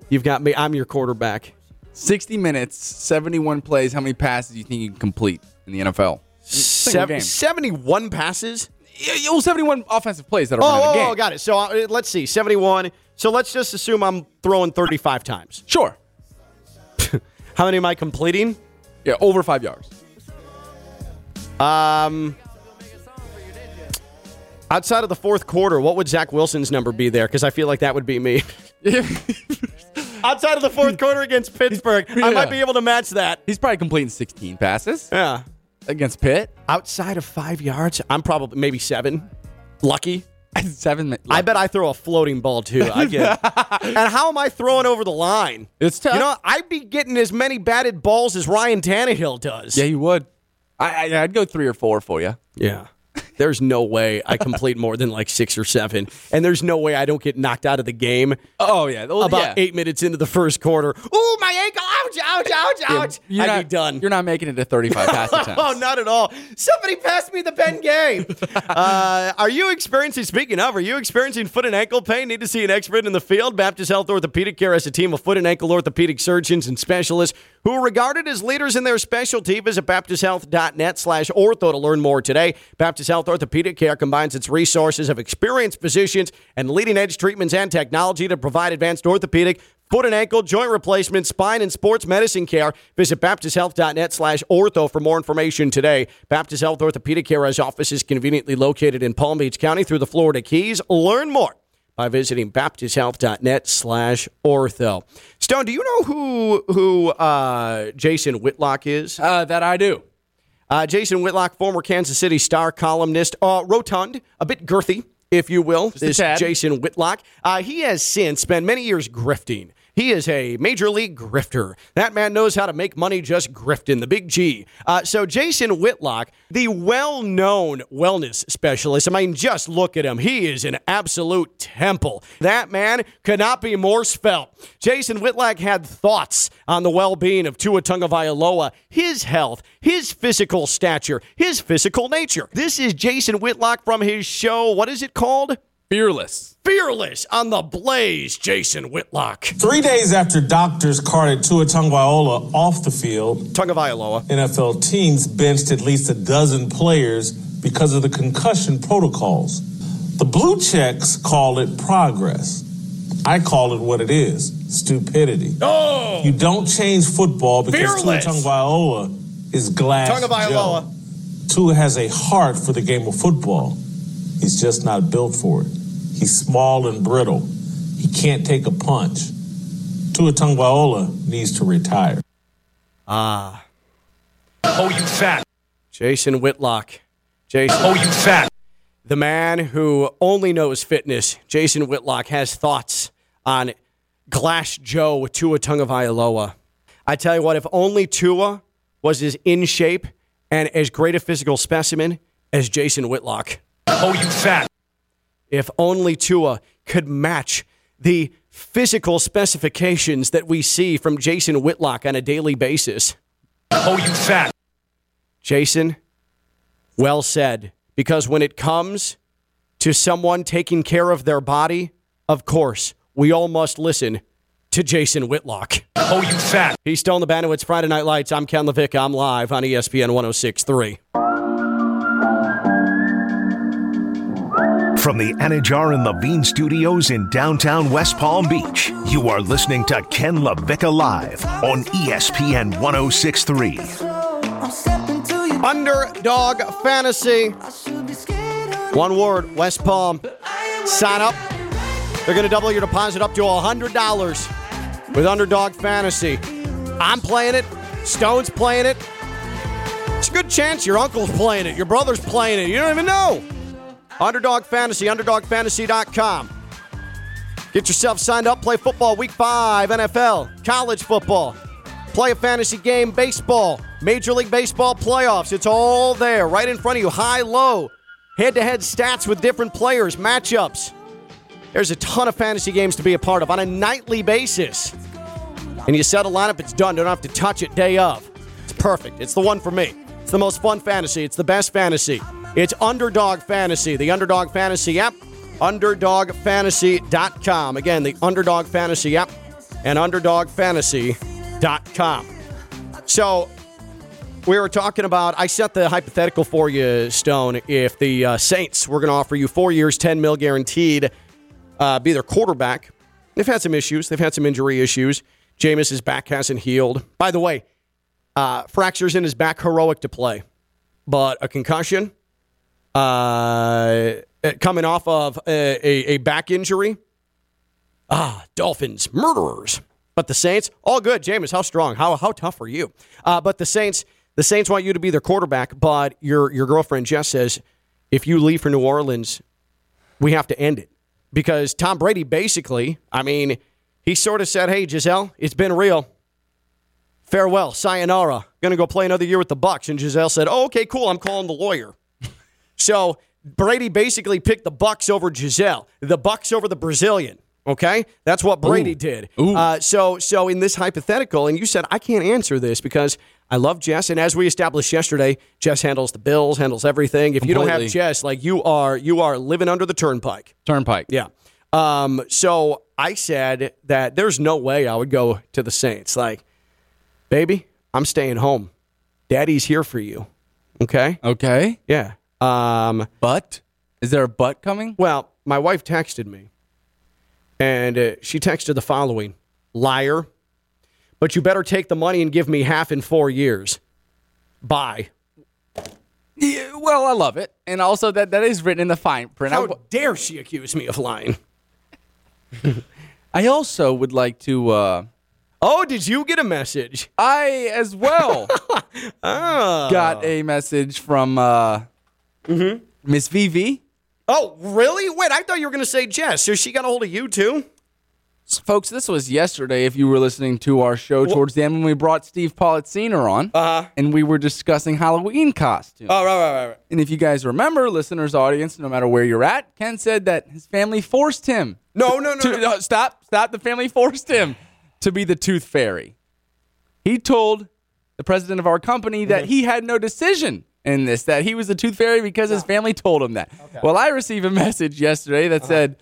you've got me. I'm your quarterback. 60 minutes, 71 plays. How many passes do you think you can complete in the NFL? Single game. 71 passes. Yeah, yeah, well, 71 offensive plays that are Oh, running oh, game. oh, got it. So uh, let's see, 71. So let's just assume I'm throwing 35 times. Sure. How many am I completing? Yeah, over five yards. Um, outside of the fourth quarter, what would Zach Wilson's number be there? Because I feel like that would be me. outside of the fourth quarter against Pittsburgh, I might be able to match that. He's probably completing 16 passes Yeah. against Pitt. Outside of five yards, I'm probably maybe seven. Lucky. Seven. mi- I bet I throw a floating ball too. I get. and how am I throwing over the line? It's tough. You know, I'd be getting as many batted balls as Ryan Tannehill does. Yeah, you would. I, I, I'd go three or four for you. Yeah. There's no way I complete more than like six or seven. And there's no way I don't get knocked out of the game Oh, yeah. Well, about yeah. eight minutes into the first quarter. Ooh, my ankle. Ouch, ouch, ouch, ouch. You're I'd not, be done. You're not making it to 35 pass attempts. Oh, not at all. Somebody pass me the pen game. uh, are you experiencing, speaking of, are you experiencing foot and ankle pain? Need to see an expert in the field? Baptist Health Orthopedic Care has a team of foot and ankle orthopedic surgeons and specialists who are regarded as leaders in their specialty. Visit baptisthealth.net slash ortho to learn more today. Baptist Health Orthopedic Care combines its resources of experienced physicians and leading edge treatments and technology to provide advanced orthopedic foot and ankle, joint replacement, spine, and sports medicine care. Visit baptisthealth.net slash ortho for more information today. Baptist Health Orthopedic Care has offices conveniently located in Palm Beach County through the Florida Keys. Learn more by visiting baptisthealth.net slash ortho. Stone, do you know who who uh, Jason Whitlock is? Uh, that I do. Uh, Jason Whitlock, former Kansas City Star columnist, uh, rotund, a bit girthy, if you will. This tad. Jason Whitlock. Uh, he has since spent many years grifting. He is a major league grifter. That man knows how to make money just grifting, the big G. Uh, so, Jason Whitlock, the well known wellness specialist, I mean, just look at him. He is an absolute temple. That man could not be more svelte. Jason Whitlock had thoughts on the well being of Tua Tagovailoa, his health, his physical stature, his physical nature. This is Jason Whitlock from his show. What is it called? Fearless. Fearless on the Blaze, Jason Whitlock. Three days after doctors carted Tua Tagovailoa off the field, Tagovailoa. NFL teams benched at least a dozen players because of the concussion protocols. The Blue Checks call it progress. I call it what it is stupidity. Oh, You don't change football because Tua Fearless. Tagovailoa is glass. Tagovailoa. Joe. Tua has a heart for the game of football. He's just not built for it. He's small and brittle. He can't take a punch. Tua Tagovailoa needs to retire. Ah. Oh, you fat. Jason Whitlock. Jason. Oh, you fat. the man who only knows fitness, Jason Whitlock, has thoughts on Glass Joe with Tua Tagovailoa. I tell you what, if only Tua was as in shape and as great a physical specimen as Jason Whitlock. Oh, you fat. If only Tua could match the physical specifications that we see from Jason Whitlock on a daily basis. Oh, you fat. Jason, well said. Because when it comes to someone taking care of their body, of course, we all must listen to Jason Whitlock. Oh, you fat. He's still in the. It's Friday Night Lights. I'm Ken LaVicka. I'm live on ESPN 1063. From the Anidjar and Levine Studios in downtown West Palm Beach, you are listening to Ken LaVicka Live on ESPN 1063. Underdog Fantasy. One word, West Palm. Sign up. They're going to double your deposit up to $100 with Underdog Fantasy. I'm playing it. Stone's playing it. It's a good chance your uncle's playing it. Your brother's playing it. You don't even know. Underdog Fantasy, underdogfantasy.com. Get yourself signed up. Play football week five, NFL, college football. Play a fantasy game, baseball, Major League Baseball playoffs. It's all there, right in front of you. High, low, head to head stats with different players, matchups. There's a ton of fantasy games to be a part of on a nightly basis. And you set a lineup, it's done. Don't have to touch it day of. It's perfect. It's the one for me. It's the most fun fantasy. It's the best fantasy. It's Underdog Fantasy, the Underdog Fantasy app, underdogfantasy.com. Again, the Underdog Fantasy app and underdogfantasy.com. So, we were talking about, I set the hypothetical for you, Stone. If the uh, Saints were going to offer you four years, 10 mil guaranteed, uh, be their quarterback. They've had some issues. They've had some injury issues. Jameis's back hasn't healed. By the way, uh, fractures in his back, heroic to play. But a concussion, uh, coming off of a, a, a back injury. Ah, Dolphins, murderers. But the Saints, all good. Jameis, how strong? How, how tough are you? Uh, but the Saints, the Saints want you to be their quarterback. But your your girlfriend Jess says, if you leave for New Orleans, we have to end it because Tom Brady basically, I mean, he sort of said, "Hey, Gisele, it's been real. Farewell, sayonara. Gonna go play another year with the Bucks." And Gisele said, "Oh, okay, cool. I'm calling the lawyer." So Brady basically picked the Bucks over Gisele, the Bucks over the Brazilian. Okay, that's what Brady did. Uh, so, so in this hypothetical, and you said I can't answer this because I love Jess, and as we established yesterday, Jess handles the bills, handles everything. If you don't have Jess, like you are, you are living under the turnpike. Turnpike. Yeah. Um, so I said that there's no way I would go to the Saints. Like, baby, I'm staying home. Daddy's here for you. Okay. Okay. Yeah. Um, But is there a but coming? well, my wife texted me, and uh, she texted the following liar, but you better take the money and give me half in four years. Bye. Yeah, well, I love it, and also that that is written in the fine print. How dare she accuse me of lying? I also would like to. Uh, Oh, did you get a message? I as well Ah. got a message from uh, Mm-hmm. Miss VV. Oh, really? Wait, I thought you were going to say Jess. So she got a hold of you too? Folks, this was yesterday. If you were listening to our show towards the end when we brought Steve Politziner on, uh-huh. and we were discussing Halloween costumes. Oh, right, right, right, right. And if you guys remember, listeners, audience, no matter where you're at, Ken said that his family forced him. No, no, no, to, no. Stop, stop. The family forced him to be the tooth fairy. He told the president of our company that he had no decision in this, that he was the tooth fairy because his family told him that. Well, I received a message yesterday that uh-huh. said,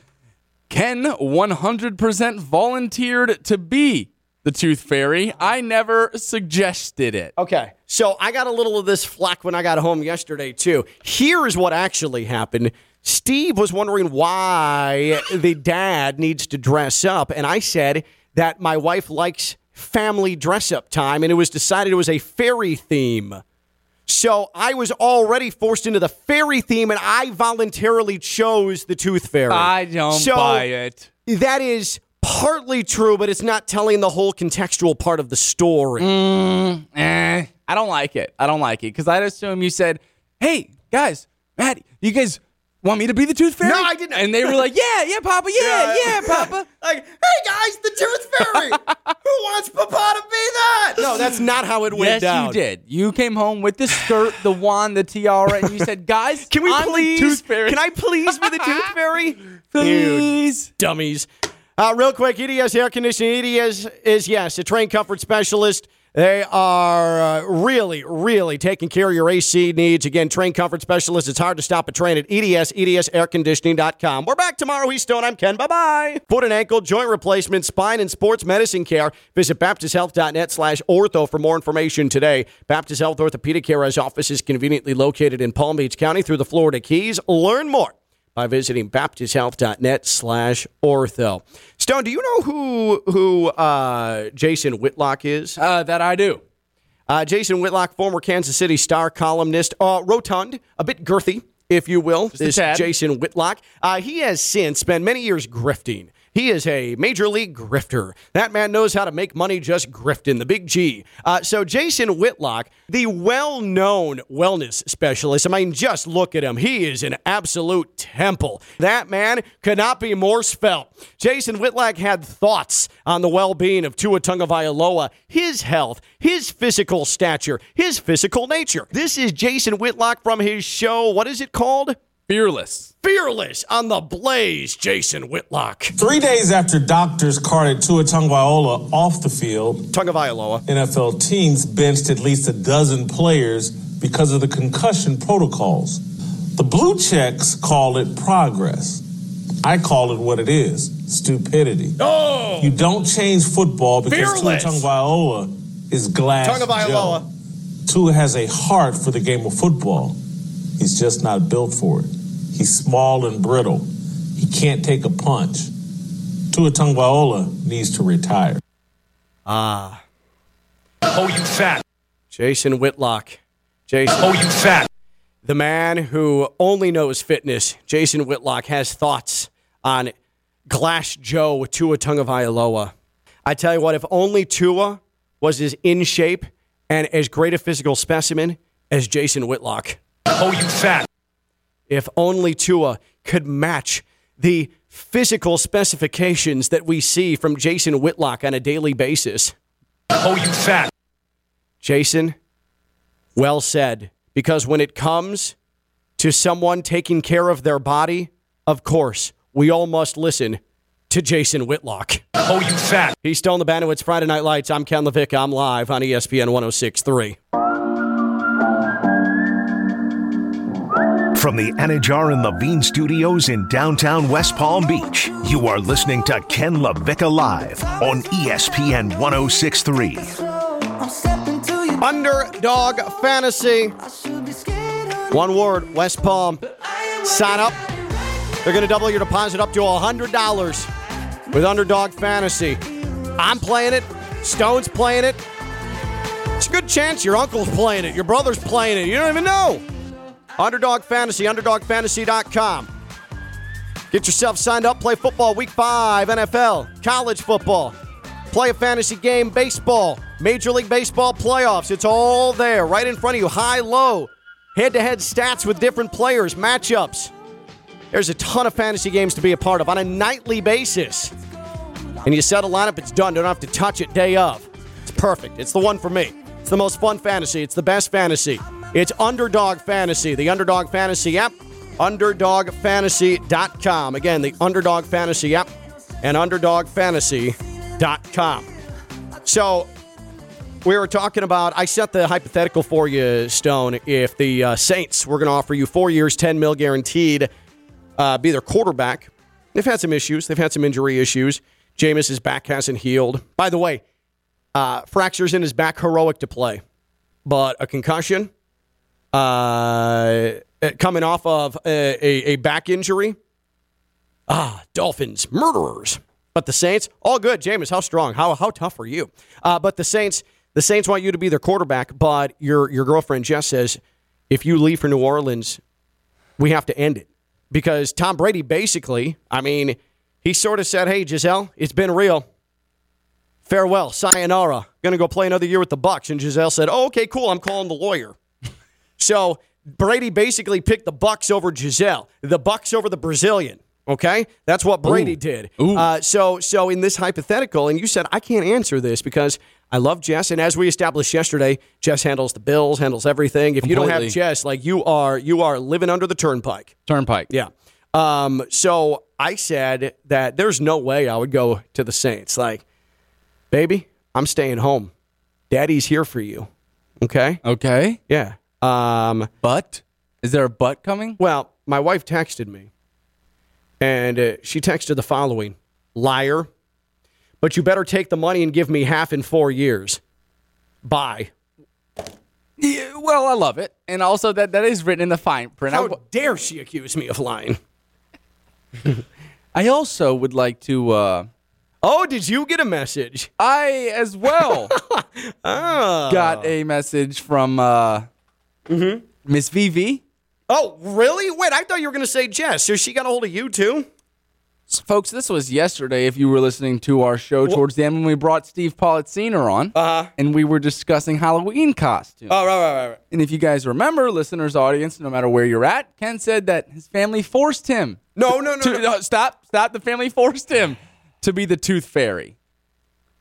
Ken 100% volunteered to be the tooth fairy. Uh-huh. I never suggested it. Okay. So I got a little of this flack when I got home yesterday, too. Here is what actually happened. Steve was wondering why the dad needs to dress up. And I said that my wife likes family dress up time, and it was decided it was a fairy theme. So I was already forced into the fairy theme, and I voluntarily chose the Tooth Fairy. I don't So buy it. That is partly true, but it's not telling the whole contextual part of the story. Eh, I don't like it. I don't like it because I'd assume you said, "Hey guys, Matt, you guys want me to be the Tooth Fairy?" No, I didn't. And they were like, "Yeah, yeah, Papa, yeah, yeah, Papa." Like, hey guys, the Tooth Fairy. Who wants Papa to be that? No, that's not how it went yes, down. you did. You came home with the skirt, the wand, the tiara, and you said, "Guys, Can we I'm the please? Tooth Fairy. Can I please be the Tooth Fairy? please?" You dummies. Uh, real quick, EDS Air Conditioning. EDS is, yes, a train comfort specialist. They are uh, really, really taking care of your AC needs. Again, train comfort specialist. It's hard to stop a train at EDS, EDSairconditioning.com. We're back tomorrow. He's Stone. I'm Ken. Bye-bye. Foot and ankle, joint replacement, spine, and sports medicine care. Visit baptisthealth.net slash ortho for more information today. Baptist Health Orthopedic Care has offices conveniently located in Palm Beach County through the Florida Keys. Learn more by visiting baptisthealth.net slash ortho. Stone, do you know who who uh, Jason Whitlock is? Uh, that I do. Uh, Jason Whitlock, former Kansas City Star columnist, uh, rotund, a bit girthy, if you will. a This. Jason Whitlock. Uh, he has since spent many years grifting. He is a major league grifter. That man knows how to make money just grifting, the big G. Uh, so, Jason Whitlock, the well known wellness specialist, I mean, just look at him. He is an absolute temple. That man could not be more spelt. Jason Whitlock had thoughts on the well being of Tua Tagovailoa, his health, his physical stature, his physical nature. This is Jason Whitlock from his show. What is it called? Fearless. Fearless on the Blaze, Jason Whitlock. Three days after doctors carted Tua Tagovailoa off the field, Tagovailoa. NFL teams benched at least a dozen players because of the concussion protocols. The Blue Checks call it progress. I call it what it is stupidity. Oh! You don't change football because Fearless. Tua Tagovailoa is glass Tagovailoa. Tua has a heart for the game of football. He's just not built for it. He's small and brittle. He can't take a punch. Tua Tagovailoa needs to retire. Ah. Oh, you fat. Jason Whitlock. Jason. Oh, you fat. The man who only knows fitness, Jason Whitlock, has thoughts on Glass Joe Tua Tagovailoa. I tell you what, if only Tua was as in shape and as great a physical specimen as Jason Whitlock. Oh, you fat. If only Tua could match the physical specifications that we see from Jason Whitlock on a daily basis. Oh, you fat. Jason, well said. Because when it comes to someone taking care of their body, of course, we all must listen to Jason Whitlock. Oh, you fat. He's still in the. It's Friday Night Lights. I'm Ken LaVicka. I'm live on ESPN 1063. From the Anidjar and Levine studios in downtown West Palm Beach, you are listening to Ken LaVicka Live on ESPN 1063. Underdog Fantasy. One word, West Palm. Sign up. They're going to double your deposit up to $100 with Underdog Fantasy. I'm playing it. Stone's playing it. It's a good chance your uncle's playing it. Your brother's playing it. You don't even know. Underdog Fantasy, underdogfantasy.com. Get yourself signed up. Play football week five, NFL, college football. Play a fantasy game, baseball, Major League Baseball playoffs. It's all there, right in front of you. High, low, head to head stats with different players, matchups. There's a ton of fantasy games to be a part of on a nightly basis. And you set a lineup, it's done. Don't have to touch it day of. It's perfect. It's the one for me. It's the most fun fantasy. It's the best fantasy. It's Underdog Fantasy, the Underdog Fantasy app, underdogfantasy.com. Again, the Underdog Fantasy app and underdogfantasy.com. So, we were talking about, I set the hypothetical for you, Stone. If the uh, Saints were going to offer you four years, 10 mil guaranteed, uh, be their quarterback. They've had some issues. They've had some injury issues. Jameis's back hasn't healed. By the way, uh, fractures in his back, heroic to play. But a concussion, uh, coming off of a, a, a back injury. Ah, Dolphins, murderers. But the Saints, all good. Jameis, how strong? How how tough are you? Uh, but the Saints, the Saints want you to be their quarterback. But your your girlfriend Jess says, if you leave for New Orleans, we have to end it because Tom Brady basically, I mean, he sort of said, "Hey, Gisele, it's been real. Farewell, sayonara. Going to go play another year with the Bucks." And Gisele said, "Oh, okay, cool. I'm calling the lawyer." So Brady basically picked the Bucks over Gisele, the Bucks over the Brazilian. Okay, that's what Brady Ooh. did. Ooh. Uh, so, so in this hypothetical, and you said I can't answer this because I love Jess, and as we established yesterday, Jess handles the bills, handles everything. If you don't have Jess, like you are, you are living under the turnpike. Turnpike. Yeah. Um, so I said that there's no way I would go to the Saints. Like, baby, I'm staying home. Daddy's here for you. Okay. Okay. Yeah. Um, But is there a but coming? well, my wife texted me, and uh, she texted the following Liar, but you better take the money and give me half in four years. Bye. Yeah, well, I love it, and also that that is written in the fine print. How dare she accuse me of lying? I also would like to. Uh, Oh, did you get a message? I as well Ah. got a message from uh, Mm-hmm. Miss VV. Oh, really? Wait, I thought you were going to say Jess. So she got a hold of you too? Folks, this was yesterday. If you were listening to our show towards the end when we brought Steve Politziner on, uh-huh. and we were discussing Halloween costumes. Oh, right, right, right, right. And if you guys remember, listeners, audience, no matter where you're at, Ken said that his family forced him. No, no, no, to, no. uh, stop, stop. The family forced him to be the tooth fairy.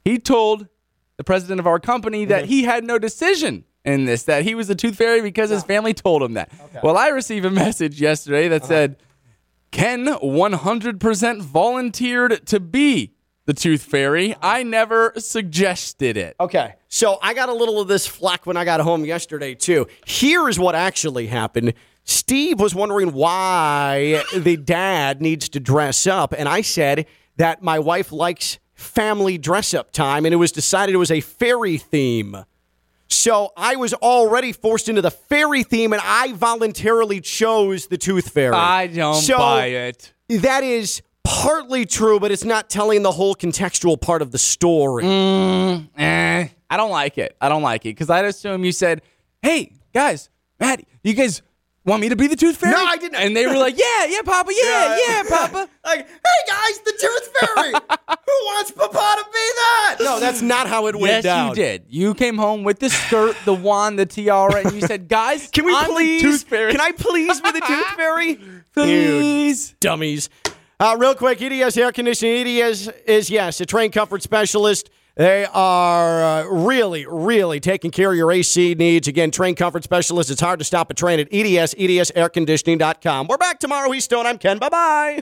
He told the president of our company that he had no decision in this, that he was the tooth fairy because his family told him that. Well, I received a message yesterday that uh-huh. said, Ken 100% volunteered to be the tooth fairy. I never suggested it. Okay. So I got a little of this flack when I got home yesterday, too. Here's what actually happened. Steve was wondering why the dad needs to dress up. And I said that my wife likes family dress up time, and it was decided it was a fairy theme. So I was already forced into the fairy theme, and I voluntarily chose the tooth fairy. I don't So buy it. That is partly true, but it's not telling the whole contextual part of the story. Eh, I don't like it. I don't like it because I'd assume you said, "Hey guys, Matt, you guys want me to be the tooth fairy?" No, I didn't. And they were like, "Yeah, yeah, Papa, yeah, yeah, Papa." Like, hey guys, the tooth fairy. Who wants Papa to be that? No, that's not how it went yes, down. you did. You came home with the skirt, the wand, the tiara, and you said, "Guys, Can we I'm the please? tooth fairy? Can I please be the tooth fairy? please?" You dummies. Uh, real quick, EDS Air Conditioning. EDS is, yes, a train comfort specialist. They are uh, really, really taking care of your AC needs. Again, train comfort specialist. It's hard to stop a train at EDS, edsairconditioning.com. We're back tomorrow, East Stone. I'm Ken. Bye bye.